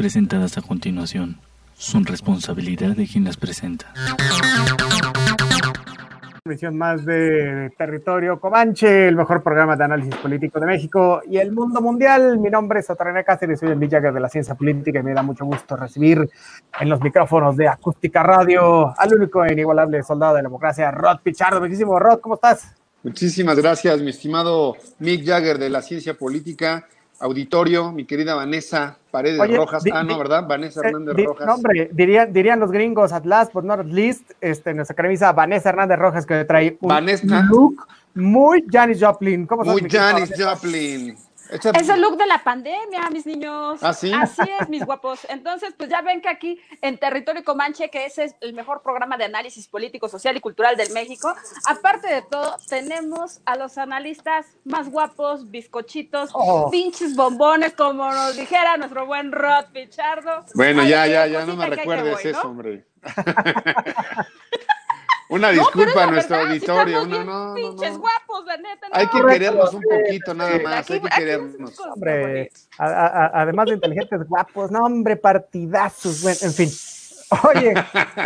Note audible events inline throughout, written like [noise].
Presentadas a continuación son responsabilidad de quien las presenta. Misión más de Territorio Comanche, el mejor programa de análisis político de México y el mundo mundial. Mi nombre es Otarena Cáceres, soy el Villager de la Ciencia Política y me da mucho gusto recibir en los micrófonos de Acústica Radio al único e inigualable soldado de la democracia, Rod Pichardo. Muchísimo, Rod, ¿cómo estás? Muchísimas gracias, mi estimado Mick Jagger de la Ciencia Política auditorio, mi querida Vanessa Paredes Rojas. ah, no, ¿verdad? Vanessa Hernández Rojas. Hombre, dirían, dirían los gringos at last, but not least, este, nuestra camisa Vanessa Hernández Rojas que trae un Vanessa. look muy Janis Joplin. ¿Cómo Muy Janis Joplin. Es el look de la pandemia, mis niños. ¿Ah, sí? Así es, mis guapos. Entonces, pues ya ven que aquí en Territorio Comanche, que ese es el mejor programa de análisis político, social y cultural del México, aparte de todo, tenemos a los analistas más guapos, bizcochitos, Oh. pinches bombones, como nos dijera nuestro buen Rod Pichardo. Bueno, Ay, ya, ya, ya, no me recuerdes voy, ¿no? eso, hombre. [laughs] Una No, pero es disculpa a nuestro verdad, auditorio. No, no, no, pinches no. guapos, la neta. Hay que querernos un poquito, nada más. Aquí- Hay que querernos. Hombre, a- a- a- además de inteligentes, guapos, no, hombre, partidazos, bueno, en fin. Oye,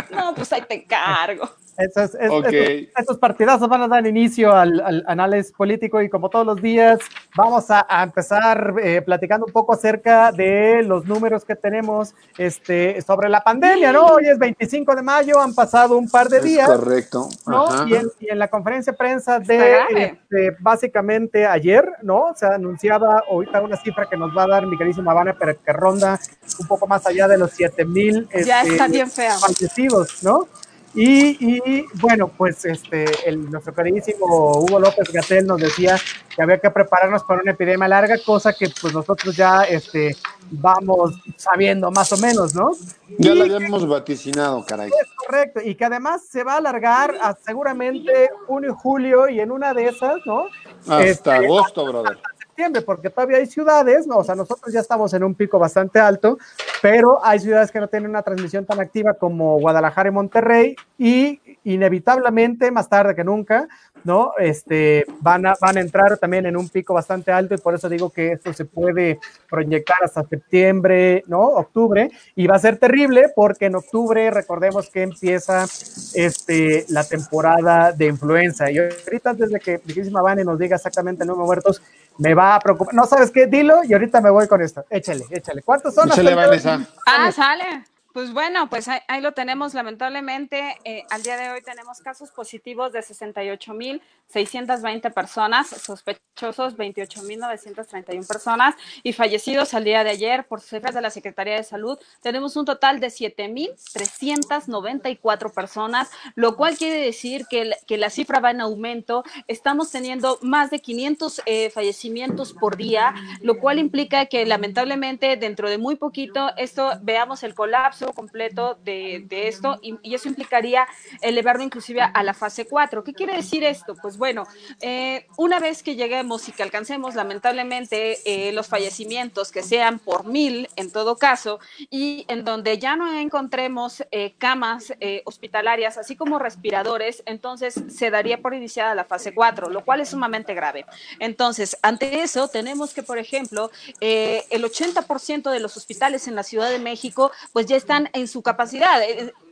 No, pues ahí te encargo. Estos, es- Ok. estos- estos partidazos van a dar inicio al, al análisis político y como todos los días vamos a, a empezar eh, platicando un poco acerca de los números que tenemos este, sobre la pandemia, ¿no? Hoy es 25 de mayo, han pasado un par de Es días. correcto. ¿no? Y en, y en la conferencia de prensa de este, básicamente ayer, ¿no? Se anunciaba ahorita una cifra que nos va a dar mi queridísima Habana, pero que ronda un poco más allá de los 7 mil Ya está bien fea. fallecidos, ¿no? Y, y, bueno, pues este, el, nuestro queridísimo Hugo López Gatel nos decía que había que prepararnos para una epidemia larga, cosa que pues nosotros ya este, vamos sabiendo más o menos, ¿no? Ya Y lo habíamos vaticinado, caray. es correcto, y que además se va a alargar a seguramente junio y julio, y en una de esas, ¿no? Hasta Este, agosto, brother. Septiembre, porque todavía hay ciudades, ¿no? O sea, nosotros ya estamos en un pico bastante alto, pero hay ciudades que no tienen una transmisión tan activa como Guadalajara y Monterrey, y inevitablemente, más tarde que nunca, ¿no? Este, van a, van a entrar también en un pico bastante alto, y por eso digo que esto se puede proyectar hasta septiembre, ¿no? Octubre, y va a ser terrible porque en octubre, recordemos que empieza este, la temporada de influenza, y ahorita antes de que Riquísima Vane nos diga exactamente el número muertos, me va a preocupar. No sabes qué, dilo y ahorita me voy con esto. Échale, échale. ¿Cuántos son? Échale, Vanessa. Ah, sale. Pues bueno, pues ahí, lo tenemos. Lamentablemente, eh, al día de hoy tenemos casos positivos de 68.620 personas, sospechosos 28.931 personas y fallecidos al día de ayer por cifras de la Secretaría de Salud. Tenemos un total de 7.394 personas, lo cual quiere decir que, que la cifra va en aumento. Estamos teniendo más de 500 eh, fallecimientos por día, lo cual implica que lamentablemente dentro de muy poquito esto veamos el colapso completo de, de esto y, eso implicaría elevarlo inclusive a la fase 4. ¿Qué quiere decir esto? Pues bueno, eh, una vez que lleguemos y que alcancemos lamentablemente eh, los fallecimientos que sean por mil en todo caso y en donde ya no encontremos eh, camas eh, hospitalarias así como respiradores, entonces se daría por iniciada la fase 4, lo cual es sumamente grave. Entonces, ante eso, tenemos que, por ejemplo, el 80% de los hospitales en la Ciudad de México, pues ya están en su capacidad.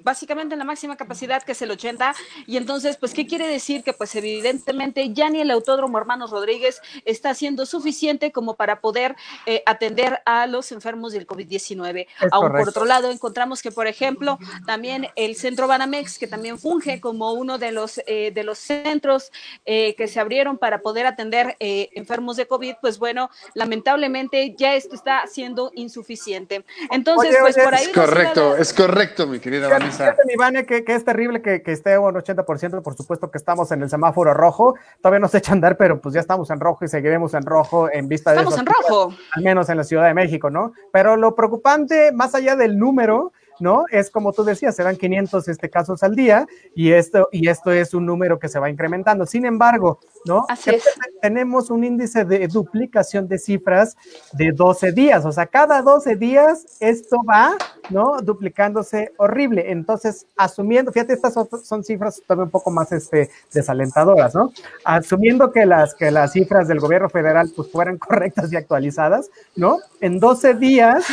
Básicamente en la máxima capacidad que es el 80 y entonces pues qué quiere decir que pues evidentemente ya ni el autódromo Hermanos Rodríguez está siendo suficiente como para poder eh, atender a los enfermos del COVID-19. Es Aún por otro lado encontramos que por ejemplo también el centro Banamex que también funge como uno de los eh, de los centros eh, que se abrieron para poder atender eh, enfermos de COVID, pues bueno, lamentablemente ya esto está siendo insuficiente. Entonces, Oye, pues oye, por ahí Es correcto, es correcto, mi querida Vanessa. Que, que es terrible que, que esté un 80%, por supuesto que estamos en el semáforo rojo, todavía no se echa a andar, pero pues ya estamos en rojo y seguiremos en rojo en vista de Estamos en rojo. al menos en la Ciudad de México, ¿no? Pero lo preocupante, más allá del número, ¿no? Es como tú decías, se dan 500 este, casos al día y esto, y esto es un número que se va incrementando. Sin embargo, ¿no? Así Que es. Tenemos un índice de duplicación de cifras de 12 días, o sea, cada 12 días esto va, ¿no? Duplicándose horrible. Entonces, asumiendo, fíjate, estas son, son cifras todavía un poco más este, desalentadoras, ¿no? Asumiendo que las, que las cifras del gobierno federal pues fueran [laughs] correctas y actualizadas, ¿no? En 12 días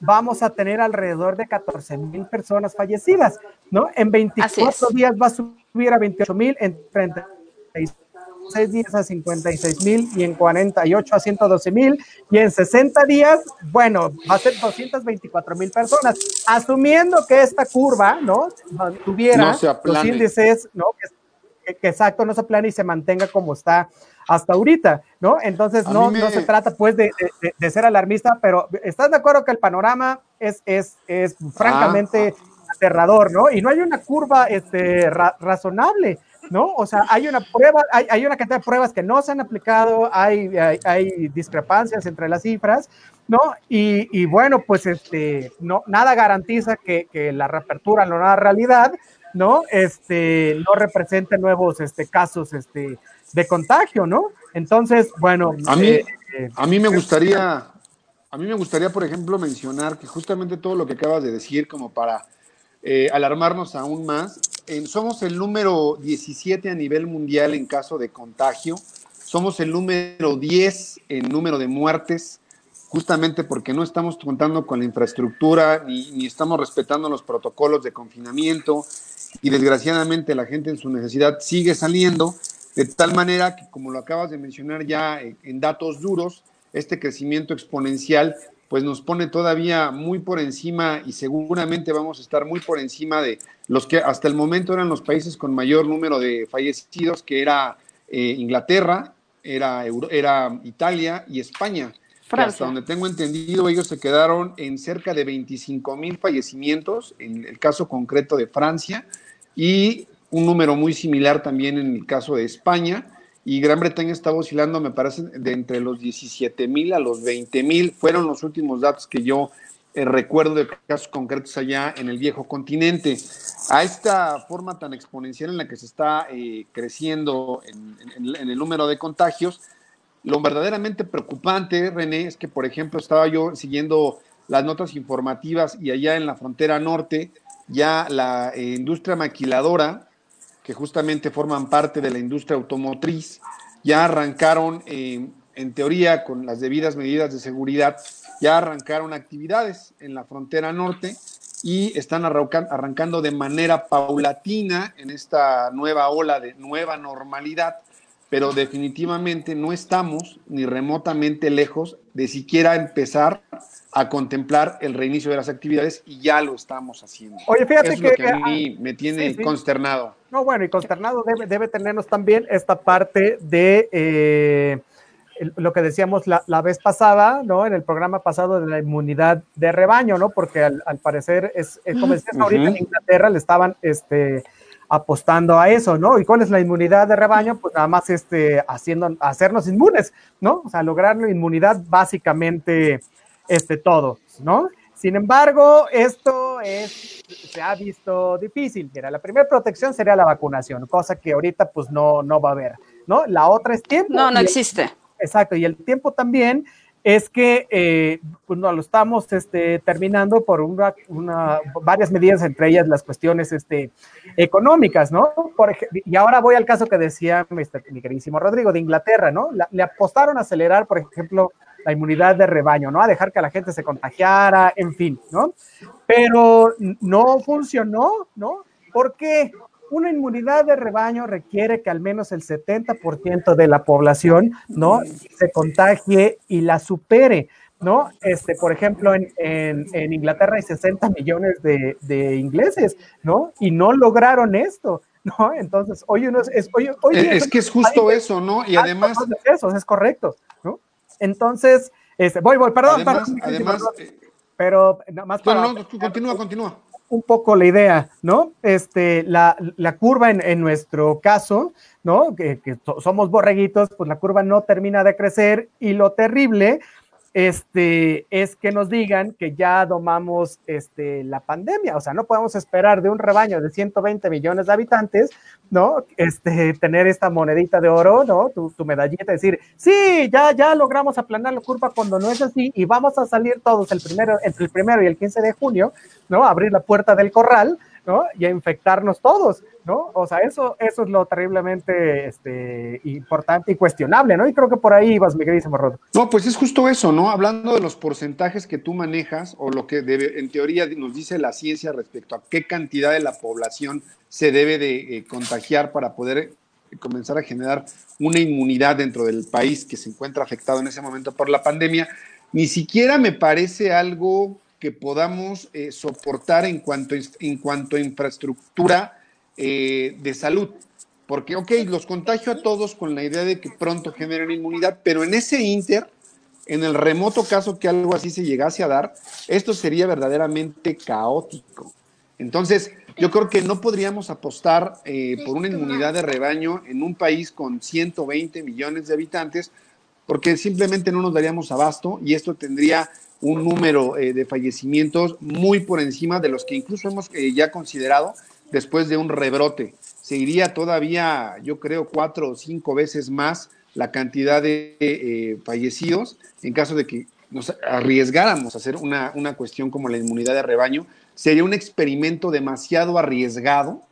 vamos a tener alrededor de 14 mil personas fallecidas, ¿no? En 24 días va a subir a 28 mil, en 36 días a 56 mil y en 48 a 112 mil y en 60 días, bueno, va a ser 224 mil personas, asumiendo que esta curva, ¿no? Tuviera los índices, ¿no? Que, que, exacto, no se plane y se mantenga como está hasta ahorita, ¿no? Entonces no, no se trata pues de, de, ser alarmista, pero ¿estás de acuerdo que el panorama es, es, es francamente ah. aterrador, ¿no? Y no hay una curva este, razonable, ¿no? O sea, hay una prueba, hay, hay, una cantidad de pruebas que no se han aplicado, hay, hay, hay discrepancias entre las cifras, ¿no? Y, y, bueno, pues este, no, nada garantiza que, que la reapertura en la nueva realidad, ¿no? Este, no represente nuevos este, casos, este, de contagio, ¿no? Entonces, bueno. A mí, eh, a mí me gustaría, a mí me gustaría, por ejemplo, mencionar que justamente todo lo que acabas de decir, como para eh, alarmarnos aún más, somos el número 17 a nivel mundial en caso de contagio, somos el número 10 en número de muertes, justamente porque no estamos contando con la infraestructura ni, ni estamos respetando los protocolos de confinamiento y desgraciadamente la gente en su necesidad sigue saliendo de tal manera que, como lo acabas de mencionar ya en datos duros, este crecimiento exponencial pues nos pone todavía muy por encima y seguramente vamos a estar muy por encima de los que hasta el momento eran los países con mayor número de fallecidos, que era eh, Inglaterra, era, era Italia y España. Hasta donde tengo entendido, ellos se quedaron en cerca de 25 mil fallecimientos, en el caso concreto de Francia, y un número muy similar también en el caso de España. Y Gran Bretaña estaba oscilando, me parece, de entre los 17 mil a los 20 mil. Fueron los últimos datos que yo eh, recuerdo de casos concretos allá en el viejo continente. A esta forma tan exponencial en la que se está eh, creciendo en, en el número de contagios, lo verdaderamente preocupante, René, es que, por ejemplo, estaba yo siguiendo las notas informativas y allá en la frontera norte, ya la eh, industria maquiladora que justamente forman parte de la industria automotriz, ya arrancaron, eh, en teoría, con las debidas medidas de seguridad, ya arrancaron actividades en la frontera norte y están arrancando de manera paulatina en esta nueva ola de nueva normalidad, pero definitivamente no estamos ni remotamente lejos de siquiera empezar a contemplar el reinicio de las actividades y ya lo estamos haciendo. Oye, fíjate es que, lo que a mí me tiene consternado. No, bueno, y consternado debe, debe tenernos también esta parte de eh, lo que decíamos la, la, vez pasada, ¿no? En el programa pasado de la inmunidad de rebaño, ¿no? Porque al, parecer es, como decías ahorita en Inglaterra le estaban este, apostando a eso, ¿no? ¿Y cuál es la inmunidad de rebaño? Pues nada más este, haciendo, hacernos inmunes, ¿no? O sea, lograr la inmunidad básicamente este, todo, ¿no? Sin embargo, esto es, se ha visto difícil. Mira, la primera protección sería la vacunación, cosa que ahorita pues no, no va a haber, ¿no? La otra es tiempo. No, no existe. exacto, y el tiempo también es que eh, pues no, lo estamos este, terminando por una, varias medidas, entre ellas las cuestiones este, económicas, ¿no? Por y ahora voy al caso que decía mi queridísimo Rodrigo de Inglaterra, ¿no? le apostaron a acelerar, por ejemplo, la inmunidad de rebaño, ¿no? A dejar que la gente se contagiara, en fin, ¿no? Pero no funcionó, ¿no? Porque una inmunidad de rebaño requiere que al menos el 70% de la población, ¿no? Se contagie y la supere. ¿no? Este, por ejemplo, en, en, Inglaterra hay 60 millones de, de, ingleses, ¿no? Y no lograron esto, ¿no? Entonces, hoy uno es... es, hoy, es, que es justo eso, ¿no? Y además... Eso, es correcto, ¿no? Entonces, este, voy, voy, perdón, además, eh, pero nada más para, continúa, continúa. Un poco la idea, ¿no? Este, la, la curva en, en, nuestro caso, ¿no? Que, que somos borreguitos, pues la curva no termina de crecer y lo terrible este, es que nos digan que ya domamos este, la pandemia. O sea, no podemos esperar de un rebaño de 120 millones de habitantes, ¿no? Este, tener esta monedita de oro, ¿no? Tu, tu medallita, decir, sí, ya, ya logramos aplanar la curva cuando no es así y vamos a salir todos el primero, entre el primero y el 15 de junio, ¿no? Abrir la puerta del corral, ¿no? Y a infectarnos todos, ¿no? O sea, eso, eso es lo terriblemente este, importante y cuestionable, ¿no? Y creo que por ahí ibas, mi queridísimo. No, pues es justo eso, ¿no? Hablando de los porcentajes que tú manejas o lo que debe, en teoría nos dice la ciencia respecto a qué cantidad de la población se debe de eh, contagiar para poder comenzar a generar una inmunidad dentro del país que se encuentra afectado en ese momento por la pandemia, ni siquiera me parece algo que podamos eh, soportar en cuanto, en cuanto a infraestructura eh, de salud. Porque, ok, los contagio a todos con la idea de que pronto generen inmunidad, pero en ese inter, en el remoto caso que algo así se llegase a dar, esto sería verdaderamente caótico. Entonces, yo creo que no podríamos apostar eh, por una inmunidad de rebaño en un país con 120 millones de habitantes, porque simplemente no nos daríamos abasto y esto tendría un número eh, de fallecimientos muy por encima de los que incluso hemos eh, ya considerado después de un rebrote. Se iría todavía, yo creo, cuatro o cinco veces más la cantidad de fallecidos en caso de que nos arriesgáramos a hacer una, una cuestión como la inmunidad de rebaño, sería un experimento demasiado arriesgado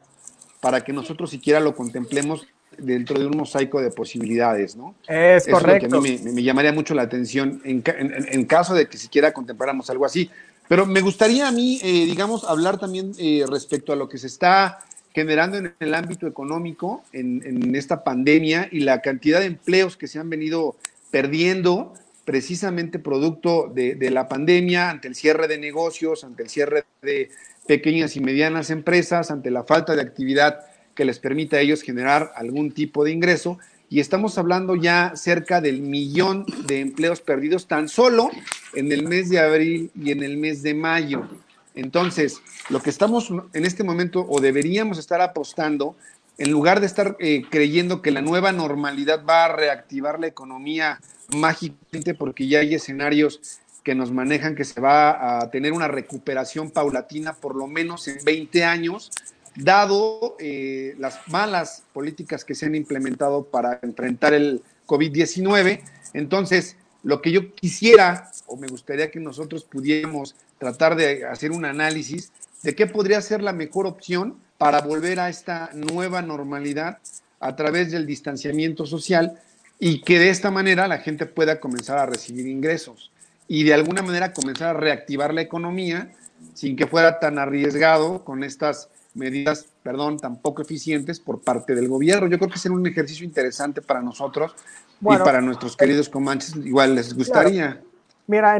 para que nosotros siquiera lo contemplemos dentro de un mosaico de posibilidades, ¿no? Es correcto. Es lo que a mí me, llamaría mucho la atención en, caso de que siquiera contempláramos algo así. Pero me gustaría a mí, eh, digamos, hablar también eh, respecto a lo que se está generando en el ámbito económico en, en, esta pandemia y la cantidad de empleos que se han venido perdiendo precisamente producto de, la pandemia, ante el cierre de negocios, ante el cierre de pequeñas y medianas empresas, ante la falta de actividad que les permita a ellos generar algún tipo de ingreso. Y estamos hablando ya cerca del millón de empleos perdidos tan solo en el mes de abril y en el mes de mayo. Entonces, lo que estamos en este momento o deberíamos estar apostando, en lugar de estar eh, creyendo que la nueva normalidad va a reactivar la economía mágicamente porque ya hay escenarios que nos manejan que se va a tener una recuperación paulatina por lo menos en 20 años, dado eh, las malas políticas que se han implementado para enfrentar el COVID-19. Entonces, lo que yo quisiera o me gustaría que nosotros pudiéramos tratar de hacer un análisis de qué podría ser la mejor opción para volver a esta nueva normalidad a través del distanciamiento social y que de esta manera la gente pueda comenzar a recibir ingresos y de alguna manera comenzar a reactivar la economía sin que fuera tan arriesgado con estas medidas, perdón, tan poco eficientes por parte del gobierno. Yo creo que será un ejercicio interesante para nosotros y para nuestros queridos comanches, igual les gustaría. Mira,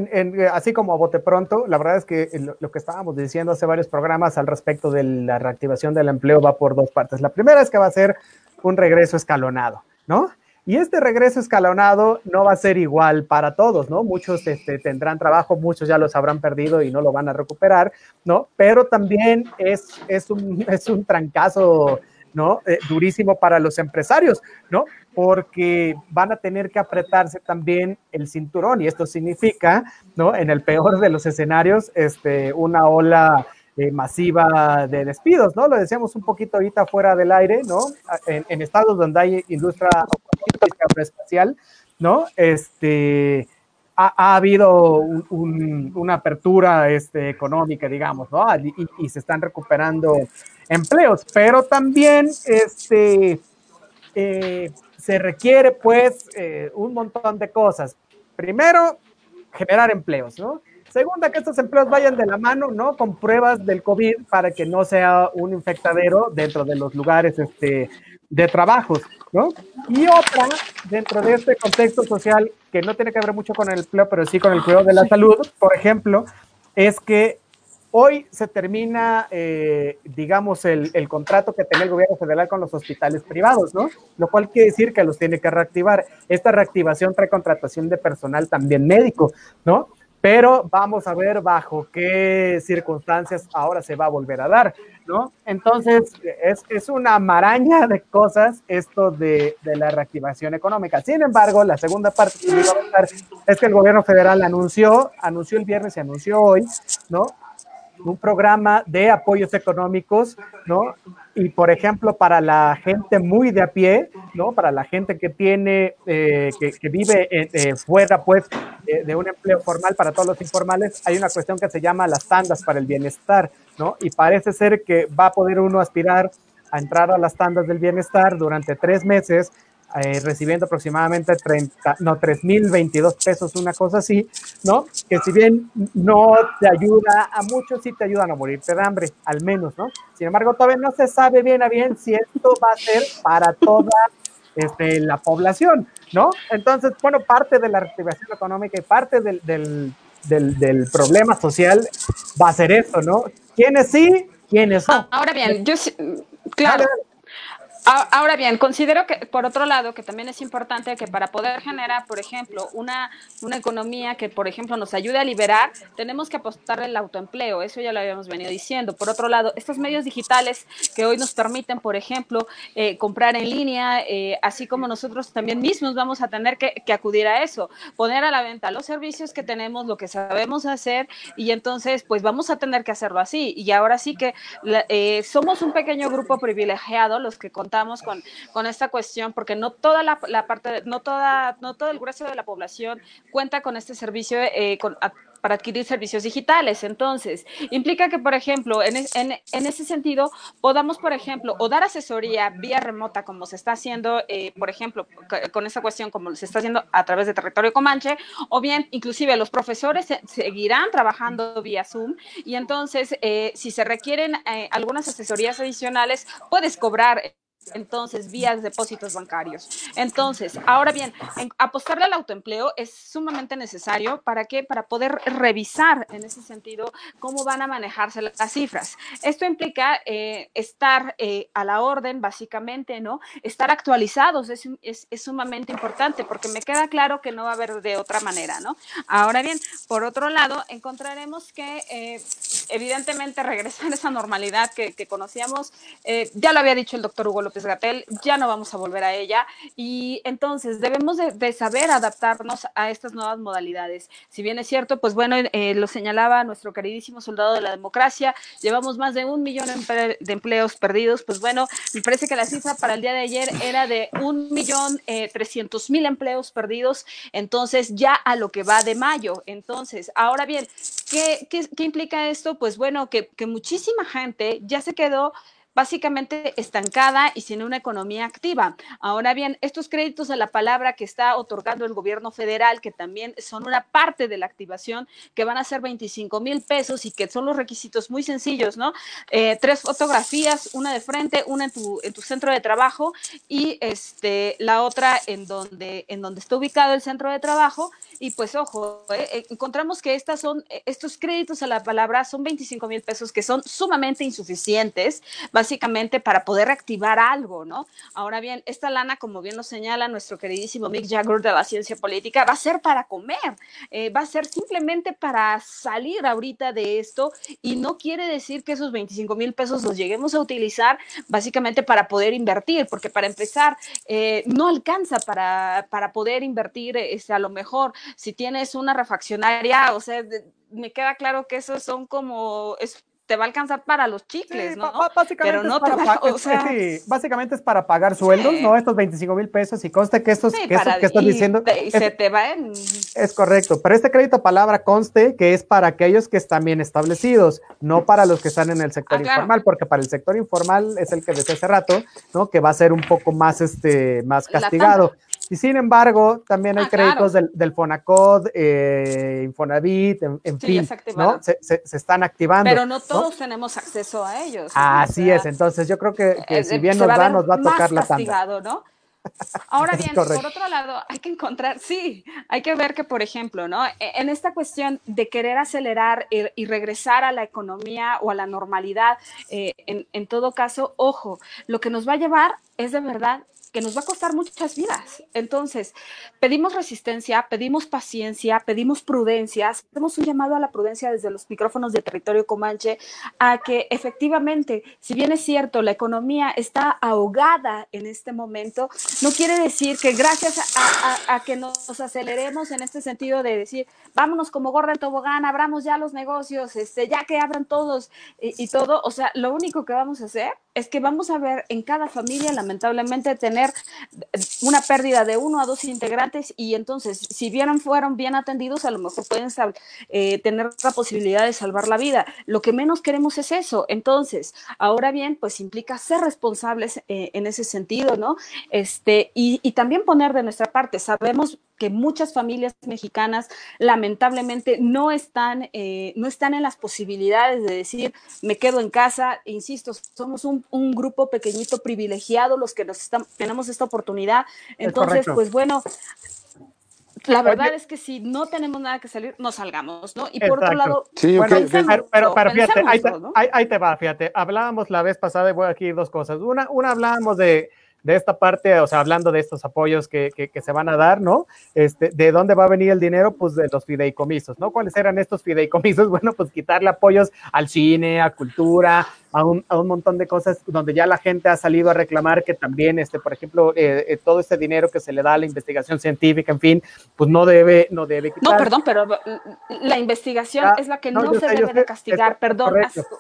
así como a bote pronto, la verdad es que lo, lo, que estábamos diciendo hace varios programas al respecto de la reactivación del empleo va por dos partes. La primera es que va a ser un regreso escalonado, ¿no? Y este regreso escalonado no va a ser igual para todos, ¿no? Muchos este, tendrán trabajo, muchos ya los habrán perdido y no lo van a recuperar, ¿no? Pero también es, es, un, [laughs] es un trancazo, ¿no? Eh, durísimo para los empresarios, ¿no? Porque van a tener que apretarse también el cinturón y esto significa, ¿no? En el peor de los escenarios, este, una ola eh, masiva de despidos, ¿no? Lo decíamos un poquito ahorita fuera del aire, ¿no? En, estados donde hay industria espacial, ¿no? Este, ha, habido una apertura este, económica, digamos, ¿no? Y, se están recuperando empleos, pero también este, eh, se requiere, pues, eh, un montón de cosas. Primero, generar empleos, ¿no? Segunda, que estos empleos vayan de la mano, ¿no? Con pruebas del COVID para que no sea un infectadero dentro de los lugares este, de trabajos, ¿no? Y otra, dentro de este contexto social, que no tiene que ver mucho con el empleo, pero sí con el cuidado de la salud, por ejemplo, es que hoy se termina, eh, digamos, el, el, contrato que tiene el gobierno federal con los hospitales privados, ¿no? Lo cual quiere decir que los tiene que reactivar. Esta reactivación trae contratación de personal también médico, ¿no? Pero vamos a ver bajo qué circunstancias ahora se va a volver a dar, ¿no? Entonces, es, es una maraña de cosas esto de, de, la reactivación económica. Sin embargo, la segunda parte que a es que el gobierno federal anunció, anunció el viernes y anunció hoy, ¿no? Un programa de apoyos económicos, ¿no? Y por ejemplo, para la gente muy de a pie, ¿no? Para la gente que tiene, eh, que, vive eh, fuera, pues, de un empleo formal, para todos los informales, hay una cuestión que se llama las tandas para el bienestar, ¿no? Y parece ser que va a poder uno aspirar a entrar a las tandas del bienestar durante tres meses eh, recibiendo aproximadamente 30, no, 3.022 pesos, una cosa así, ¿no? Que si bien no te ayuda a muchos, sí te ayudan a morirte de hambre, al menos, ¿no? Sin embargo, todavía no se sabe bien a bien si esto va a ser para toda este, la población, ¿no? Entonces, bueno, parte de la reactivación económica y parte del, del, del, del problema social va a ser eso, ¿no? ¿Quiénes sí? ¿Quiénes no? Ahora bien, yo sí, claro. Ahora bien, considero que, por otro lado, que también es importante que para poder generar, por ejemplo, una, una economía que, por ejemplo, nos ayude a liberar, tenemos que apostar el autoempleo. Eso ya lo habíamos venido diciendo. Por otro lado, estos medios digitales que hoy nos permiten, por ejemplo, eh, comprar en línea, eh, así como nosotros también mismos vamos a tener que, acudir a eso, poner a la venta los servicios que tenemos, lo que sabemos hacer, y entonces, pues vamos a tener que hacerlo así. Y ahora sí que eh, somos un pequeño grupo privilegiado los que contamos con, con esta cuestión, porque no toda la, parte, no toda, no todo el grueso de la población cuenta con este servicio eh, para adquirir servicios digitales. Entonces, implica que, por ejemplo, en, en, ese sentido, podamos, por ejemplo, o dar asesoría vía remota, como se está haciendo, eh, por ejemplo, con esta cuestión, como se está haciendo a través de Territorio Comanche, o bien, inclusive, los profesores seguirán trabajando vía Zoom, y entonces, eh, si se requieren algunas asesorías adicionales, puedes cobrar entonces vías depósitos bancarios. Entonces, ahora bien, apostarle al autoempleo es sumamente necesario para qué? Para poder revisar en ese sentido cómo van a manejarse las cifras. Esto implica eh, estar eh, a la orden, básicamente, ¿no? Estar actualizados es, es, sumamente importante porque me queda claro que no va a haber de otra manera, ¿no? Ahora bien, por otro lado, encontraremos que eh, evidentemente regresar a esa normalidad que, conocíamos, ya lo había dicho el doctor Hugo López Gatel, ya no vamos a volver a ella y entonces debemos de, saber adaptarnos a estas nuevas modalidades. Si bien es cierto, pues bueno, eh, lo señalaba nuestro queridísimo soldado de la democracia, llevamos más de un millón de empleos perdidos, pues bueno, me parece que la cifra para el día de ayer era de un millón eh, trescientos mil empleos perdidos, entonces ya a lo que va de mayo. Entonces, ahora bien, ¿qué, qué, implica esto? Pues bueno, que, que muchísima gente ya se quedó básicamente estancada y sin una economía activa. Ahora bien, estos créditos a la palabra que está otorgando el gobierno federal, que también son una parte de la activación, que van a ser 25 mil pesos y que son los requisitos muy sencillos, ¿no? Eh, tres fotografías, una de frente, una en tu, en tu centro de trabajo y este, la otra en donde, en donde está ubicado el centro de trabajo. Y pues ojo, eh, eh, encontramos que estas son, estos créditos a la palabra son 25 mil pesos que son sumamente insuficientes básicamente para poder reactivar algo, ¿no? Ahora bien, esta lana, como bien nos señala nuestro queridísimo Mick Jagger de la ciencia política, va a ser para comer, eh, va a ser simplemente para salir ahorita de esto y no quiere decir que esos 25 mil pesos los lleguemos a utilizar básicamente para poder invertir, porque para empezar, eh, no alcanza para, para poder invertir, este, a lo mejor si tienes una refaccionaria, o sea, me queda claro que esos son como, te va a alcanzar para los chicles, ¿no? Básicamente Pero no te va, o sea, sí, básicamente es para pagar sueldos, ¿no? Estos 25 mil pesos y conste que estos que, que estás diciendo y se te va en... es correcto, pero este crédito palabra conste que es para aquellos que están bien establecidos, no para los que están en el sector ah, informal, porque para el sector informal es el que desde hace rato, ¿no? Que va a ser un poco más este más castigado. Y sin embargo, también hay ah, créditos del, del, Fonacod, eh, Infonavit, en, fin, ¿no? Se, se, están activando. Pero no todos tenemos acceso a ellos. Así es, entonces yo creo que, que eh, si bien nos va, nos va a tocar la tanda. ¿no? Ahora bien, por otro lado, hay que encontrar, sí, hay que ver que, por ejemplo, ¿no? E, en esta cuestión de querer acelerar y regresar a la economía o a la normalidad, eh, en, en todo caso, ojo, lo que nos va a llevar es de verdad que nos va a costar muchas vidas. Entonces, pedimos resistencia, pedimos paciencia, pedimos prudencia, hacemos un llamado a la prudencia desde los micrófonos de territorio comanche a que efectivamente, si bien es cierto, la economía está ahogada en este momento, no quiere decir que gracias a, que nos aceleremos en este sentido de decir, vámonos como gorra en tobogán, abramos ya los negocios, este, ya que abran todos y, todo, o sea, lo único que vamos a hacer es que vamos a ver en cada familia, lamentablemente, tener una pérdida de uno a dos integrantes y entonces, si bien fueron bien atendidos, a lo mejor pueden eh, tener la posibilidad de salvar la vida. Lo que menos queremos es eso. Entonces, ahora bien, pues implica ser responsables eh, en ese sentido, ¿no? Este, y, y también poner de nuestra parte. Sabemos que muchas familias mexicanas lamentablemente no están, eh, no están en las posibilidades de decir, me quedo en casa, insisto, somos un, un grupo pequeñito privilegiado los que nos están, tenemos esta oportunidad. Entonces, pues bueno, la verdad es que si no tenemos nada que salir, no salgamos, ¿no? Y por otro lado, sí, pero, pero, fíjate, ahí te, ahí te, va, fíjate, hablábamos la vez pasada y voy aquí dos cosas. Una, una hablábamos de de esta parte, o sea, hablando de estos apoyos que, que, se van a dar, ¿no? Este, ¿De dónde va a venir el dinero? Pues de los fideicomisos, ¿no? ¿Cuáles eran estos fideicomisos? [laughs] Bueno, pues quitarle apoyos al cine, a cultura, a un, a un montón de cosas donde ya la gente ha salido a reclamar que también, este, por ejemplo, eh, eh, todo este dinero que se le da a la investigación científica, en fin, pues no debe, no debe quitar. No, perdón, pero la investigación es la que no, se debe de castigar, perdón.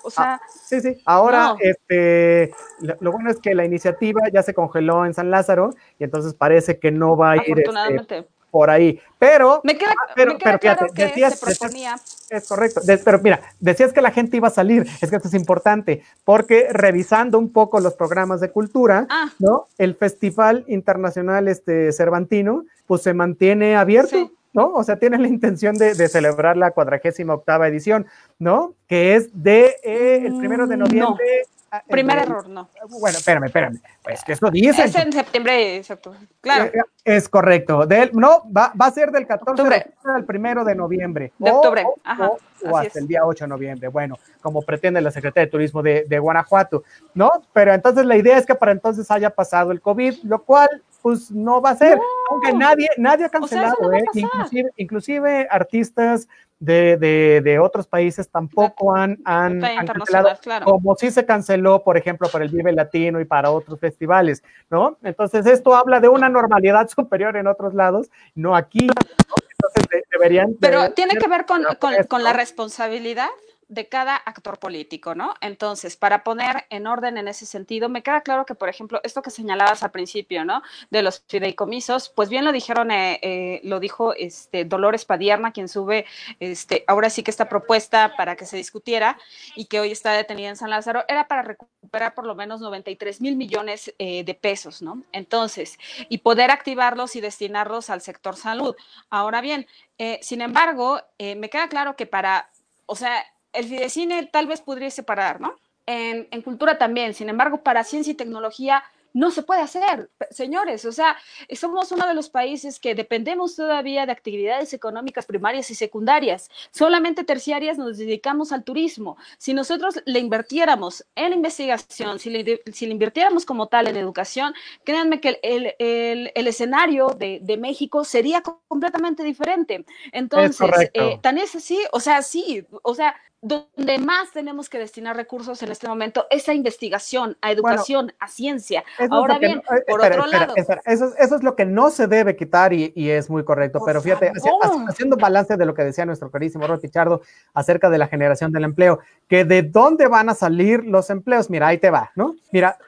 O sea, ah, sí, sí. Ahora, este, lo, bueno es que la iniciativa ya se congeló en San Lázaro y entonces parece que no va a ir este, por ahí. Pero, me queda, ah, pero, claro que se proponía. Es correcto, pero mira, decías que la gente iba a salir, es que esto es importante, porque revisando un poco los programas de cultura, ah. ¿no? El Festival Internacional este, Cervantino, pues se mantiene abierto. ¿no? O sea, tiene la intención de, celebrar la cuadragésima octava edición, ¿no? Que es de eh, el primero de mm, noviembre Primer error, no. Bueno, espérame, espérame. Pues que eso dice. Es en septiembre, exacto. Claro. Eh, es correcto. no, va, va, a ser del 14 de octubre al primero de noviembre. De octubre. Ajá, o, hasta el día 8 de noviembre. Bueno, como pretende la Secretaría de Turismo de, de, Guanajuato, ¿no? Pero entonces la idea es que para entonces haya pasado el COVID, lo cual pues no va a ser. Aunque nadie, nadie ha cancelado, ¿eh? inclusive, inclusive artistas de, de, otros países tampoco han, han, cancelado, como si se canceló, por ejemplo, para el Vive Latino y para otros festivales, ¿no? Entonces, esto habla de una normalidad [laughs] superior en otros lados, no aquí. Entonces, deberían... Pero tiene que ver con, con la responsabilidad de cada actor político, ¿no? Entonces, para poner en orden en ese sentido, me queda claro que, por ejemplo, esto que señalabas al principio, ¿no? De los fideicomisos, pues bien lo dijeron, eh, eh, lo dijo este Dolores Padierna, quien sube, este, ahora sí que esta propuesta para que se discutiera y que hoy está detenida en San Lázaro, era para recuperar por lo menos 93 mil millones eh, de pesos, ¿no? Entonces, y poder activarlos y destinarlos al sector salud. Ahora bien, sin embargo, me queda claro que para, o sea, el Fidecine tal vez podría separar, ¿no? En, en, cultura también, sin embargo, para ciencia y tecnología no se puede hacer, señores. O sea, somos uno de los países que dependemos todavía de actividades económicas primarias y secundarias. Solamente terciarias nos dedicamos al turismo. Si nosotros le invirtiéramos en investigación, si le, si le invirtiéramos como tal en educación, créanme que el, el, el escenario de, de, México sería completamente diferente. Entonces, eh, tan es así, o sea, sí, o sea, donde más tenemos que destinar recursos en este momento es a investigación, a educación, a ciencia. Ahora bien, eh, por otro lado. eso, es lo que no se debe quitar y, es muy correcto. pero fíjate, haciendo balance de lo que decía nuestro queridísimo Rod Pichardo acerca de la generación del empleo, que de dónde van a salir los empleos. Mira, ahí te va, ¿no? Mira,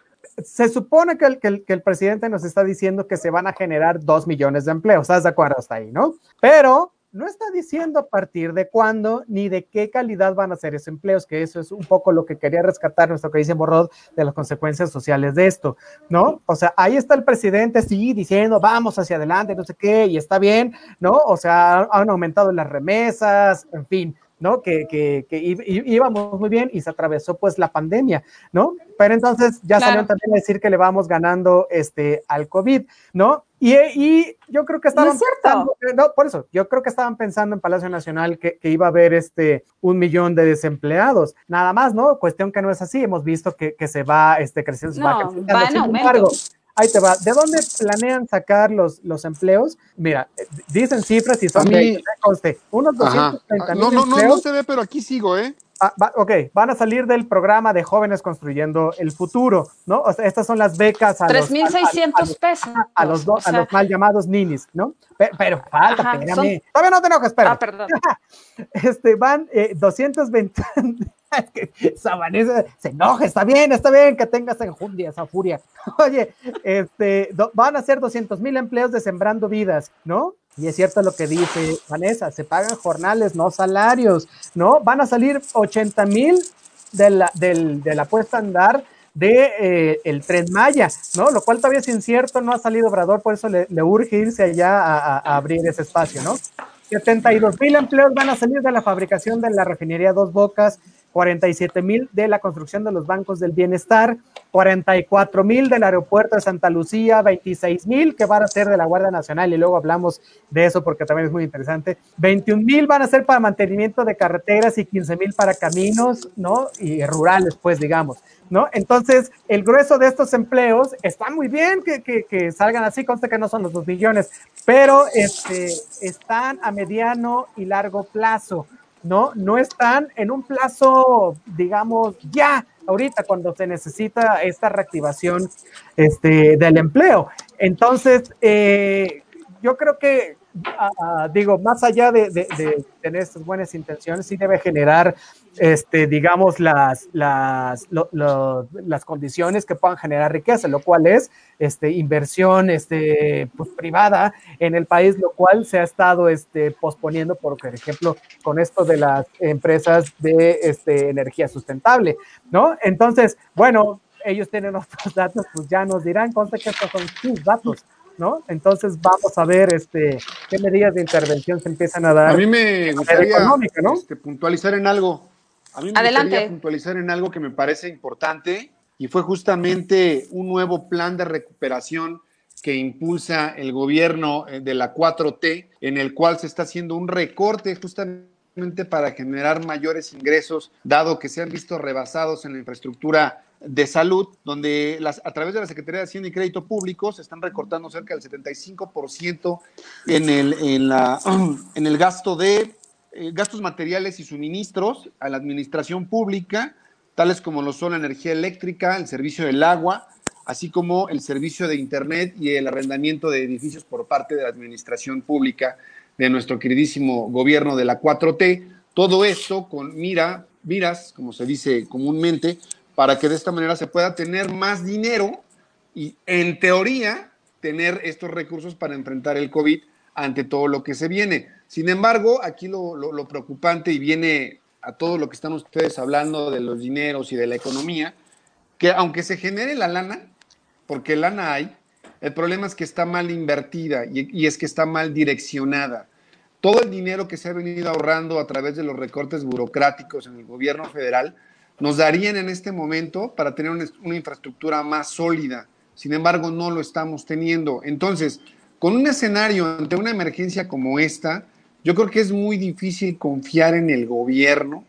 se supone que el, que, el, que el, presidente nos está diciendo que se van a generar dos millones de empleos, ¿estás de acuerdo hasta ahí, no? Pero no está diciendo a partir de cuándo ni de qué calidad van a ser esos empleos, que eso es un poco lo que quería rescatar nuestro que dice Borrod de las consecuencias sociales de esto, ¿no? O sea, ahí está el presidente, sí, diciendo, vamos hacia adelante, no sé qué, y está bien, ¿no? O sea, han aumentado las remesas, en fin, ¿no? Que, que, que, íbamos muy bien y se atravesó pues la pandemia, ¿no? Pero entonces ya claro. salió también a decir que le vamos ganando este, al COVID, ¿no? Y, y yo creo que estaban no pensando, no, por eso, yo creo que estaban pensando en Palacio Nacional que, que, iba a haber este un millón de desempleados, nada más, ¿no? Cuestión que no es así, hemos visto que, que se va este, creciendo, no, va, creciendo. Va sin embargo, ahí te va. ¿De dónde planean sacar los, los empleos? Mira, eh, dicen cifras y son A mí- de, conste, unos Ajá. 230 mil No, no, no, no se ve, pero aquí sigo, ¿eh? Ah, va- ok, van a salir del programa de jóvenes construyendo el futuro, ¿no? O sea, estas son las becas a los, a- a- a 3.600 los- pesos. a los, do- O a los mal llamados ninis, ¿no? Pe- Pero, falta, Ajá, espérame. son- Todavía no te enojes, espérame. Ah, perdón. [laughs] este, van eh, 220. Es [laughs] que esa Vanessa se enoja, está bien, está bien que tengas enjundia, esa furia. [laughs] Oye, este, do- van a ser 200 mil empleos de Sembrando Vidas, ¿no? Y es cierto lo que dice Vanessa, se pagan jornales, no salarios, ¿no? Van a salir 80 mil de la, del, de la puesta a andar de eh, el Tren Maya, ¿no? Lo cual todavía es incierto, no ha salido Obrador, por eso le, urge irse allá a, a- a abrir ese espacio, ¿no? 72 mil empleos van a salir de la fabricación de la refinería Dos Bocas, 47 mil de la construcción de los bancos del bienestar, 44 mil del aeropuerto de Santa Lucía, 26 mil que van a ser de la Guardia Nacional y luego hablamos de eso porque también es muy interesante, 21 mil van a ser para mantenimiento de carreteras y 15 mil para caminos, ¿no? Y rurales, pues digamos. ¿No? Entonces, el grueso de estos empleos está muy bien que, que, que salgan así, consta que no son los dos millones, pero este, están a mediano y largo plazo, ¿no? No están en un plazo, digamos, ya, ahorita, cuando se necesita esta reactivación este, del empleo. Entonces, eh, yo creo que, digo, más allá de- de tener estas buenas intenciones, sí debe generar, este, digamos, las, las, lo- lo- las condiciones que puedan generar riqueza, lo cual es este, inversión este, pues, privada en el país, lo cual se ha estado este, posponiendo, por ejemplo, con esto de las empresas de este, energía sustentable, ¿no? Entonces, bueno, ellos tienen otros datos, pues ya nos dirán, consta que estos son sus datos, ¿no? Entonces vamos a ver este, qué medidas de intervención se empiezan a dar. A mí me gustaría ¿no? este, puntualizar en algo. A mí me Adelante. gustaría puntualizar en algo que me parece importante y fue justamente un nuevo plan de recuperación que impulsa el gobierno eh, de la 4T, en el cual se está haciendo un recorte justamente para generar mayores ingresos, dado que se han visto rebasados en la infraestructura de salud, donde las, a través de la Secretaría de Hacienda y Crédito Público se están recortando cerca del 75% en el, en, la, [clears throat] en el gasto de eh, gastos materiales y suministros a la administración pública, tales como lo son la energía eléctrica, el servicio del agua, así como el servicio de Internet y el arrendamiento de edificios por parte de la administración pública de nuestro queridísimo gobierno de la 4T. Todo esto con mira, miras, como se dice comúnmente, para que de esta manera se pueda tener más dinero y en teoría tener estos recursos para enfrentar el COVID ante todo lo que se viene. Sin embargo, aquí lo, preocupante y viene a todo lo que están ustedes hablando de los dineros y de la economía, que aunque se genere la lana, porque lana hay, el problema es que está mal invertida y, y es que está mal direccionada. Todo el dinero que se ha venido ahorrando a través de los recortes burocráticos en el gobierno federal nos darían en este momento para tener una, una infraestructura más sólida. Sin embargo, no lo estamos teniendo. Entonces, con un escenario ante una emergencia como esta, yo creo que es muy difícil confiar en el gobierno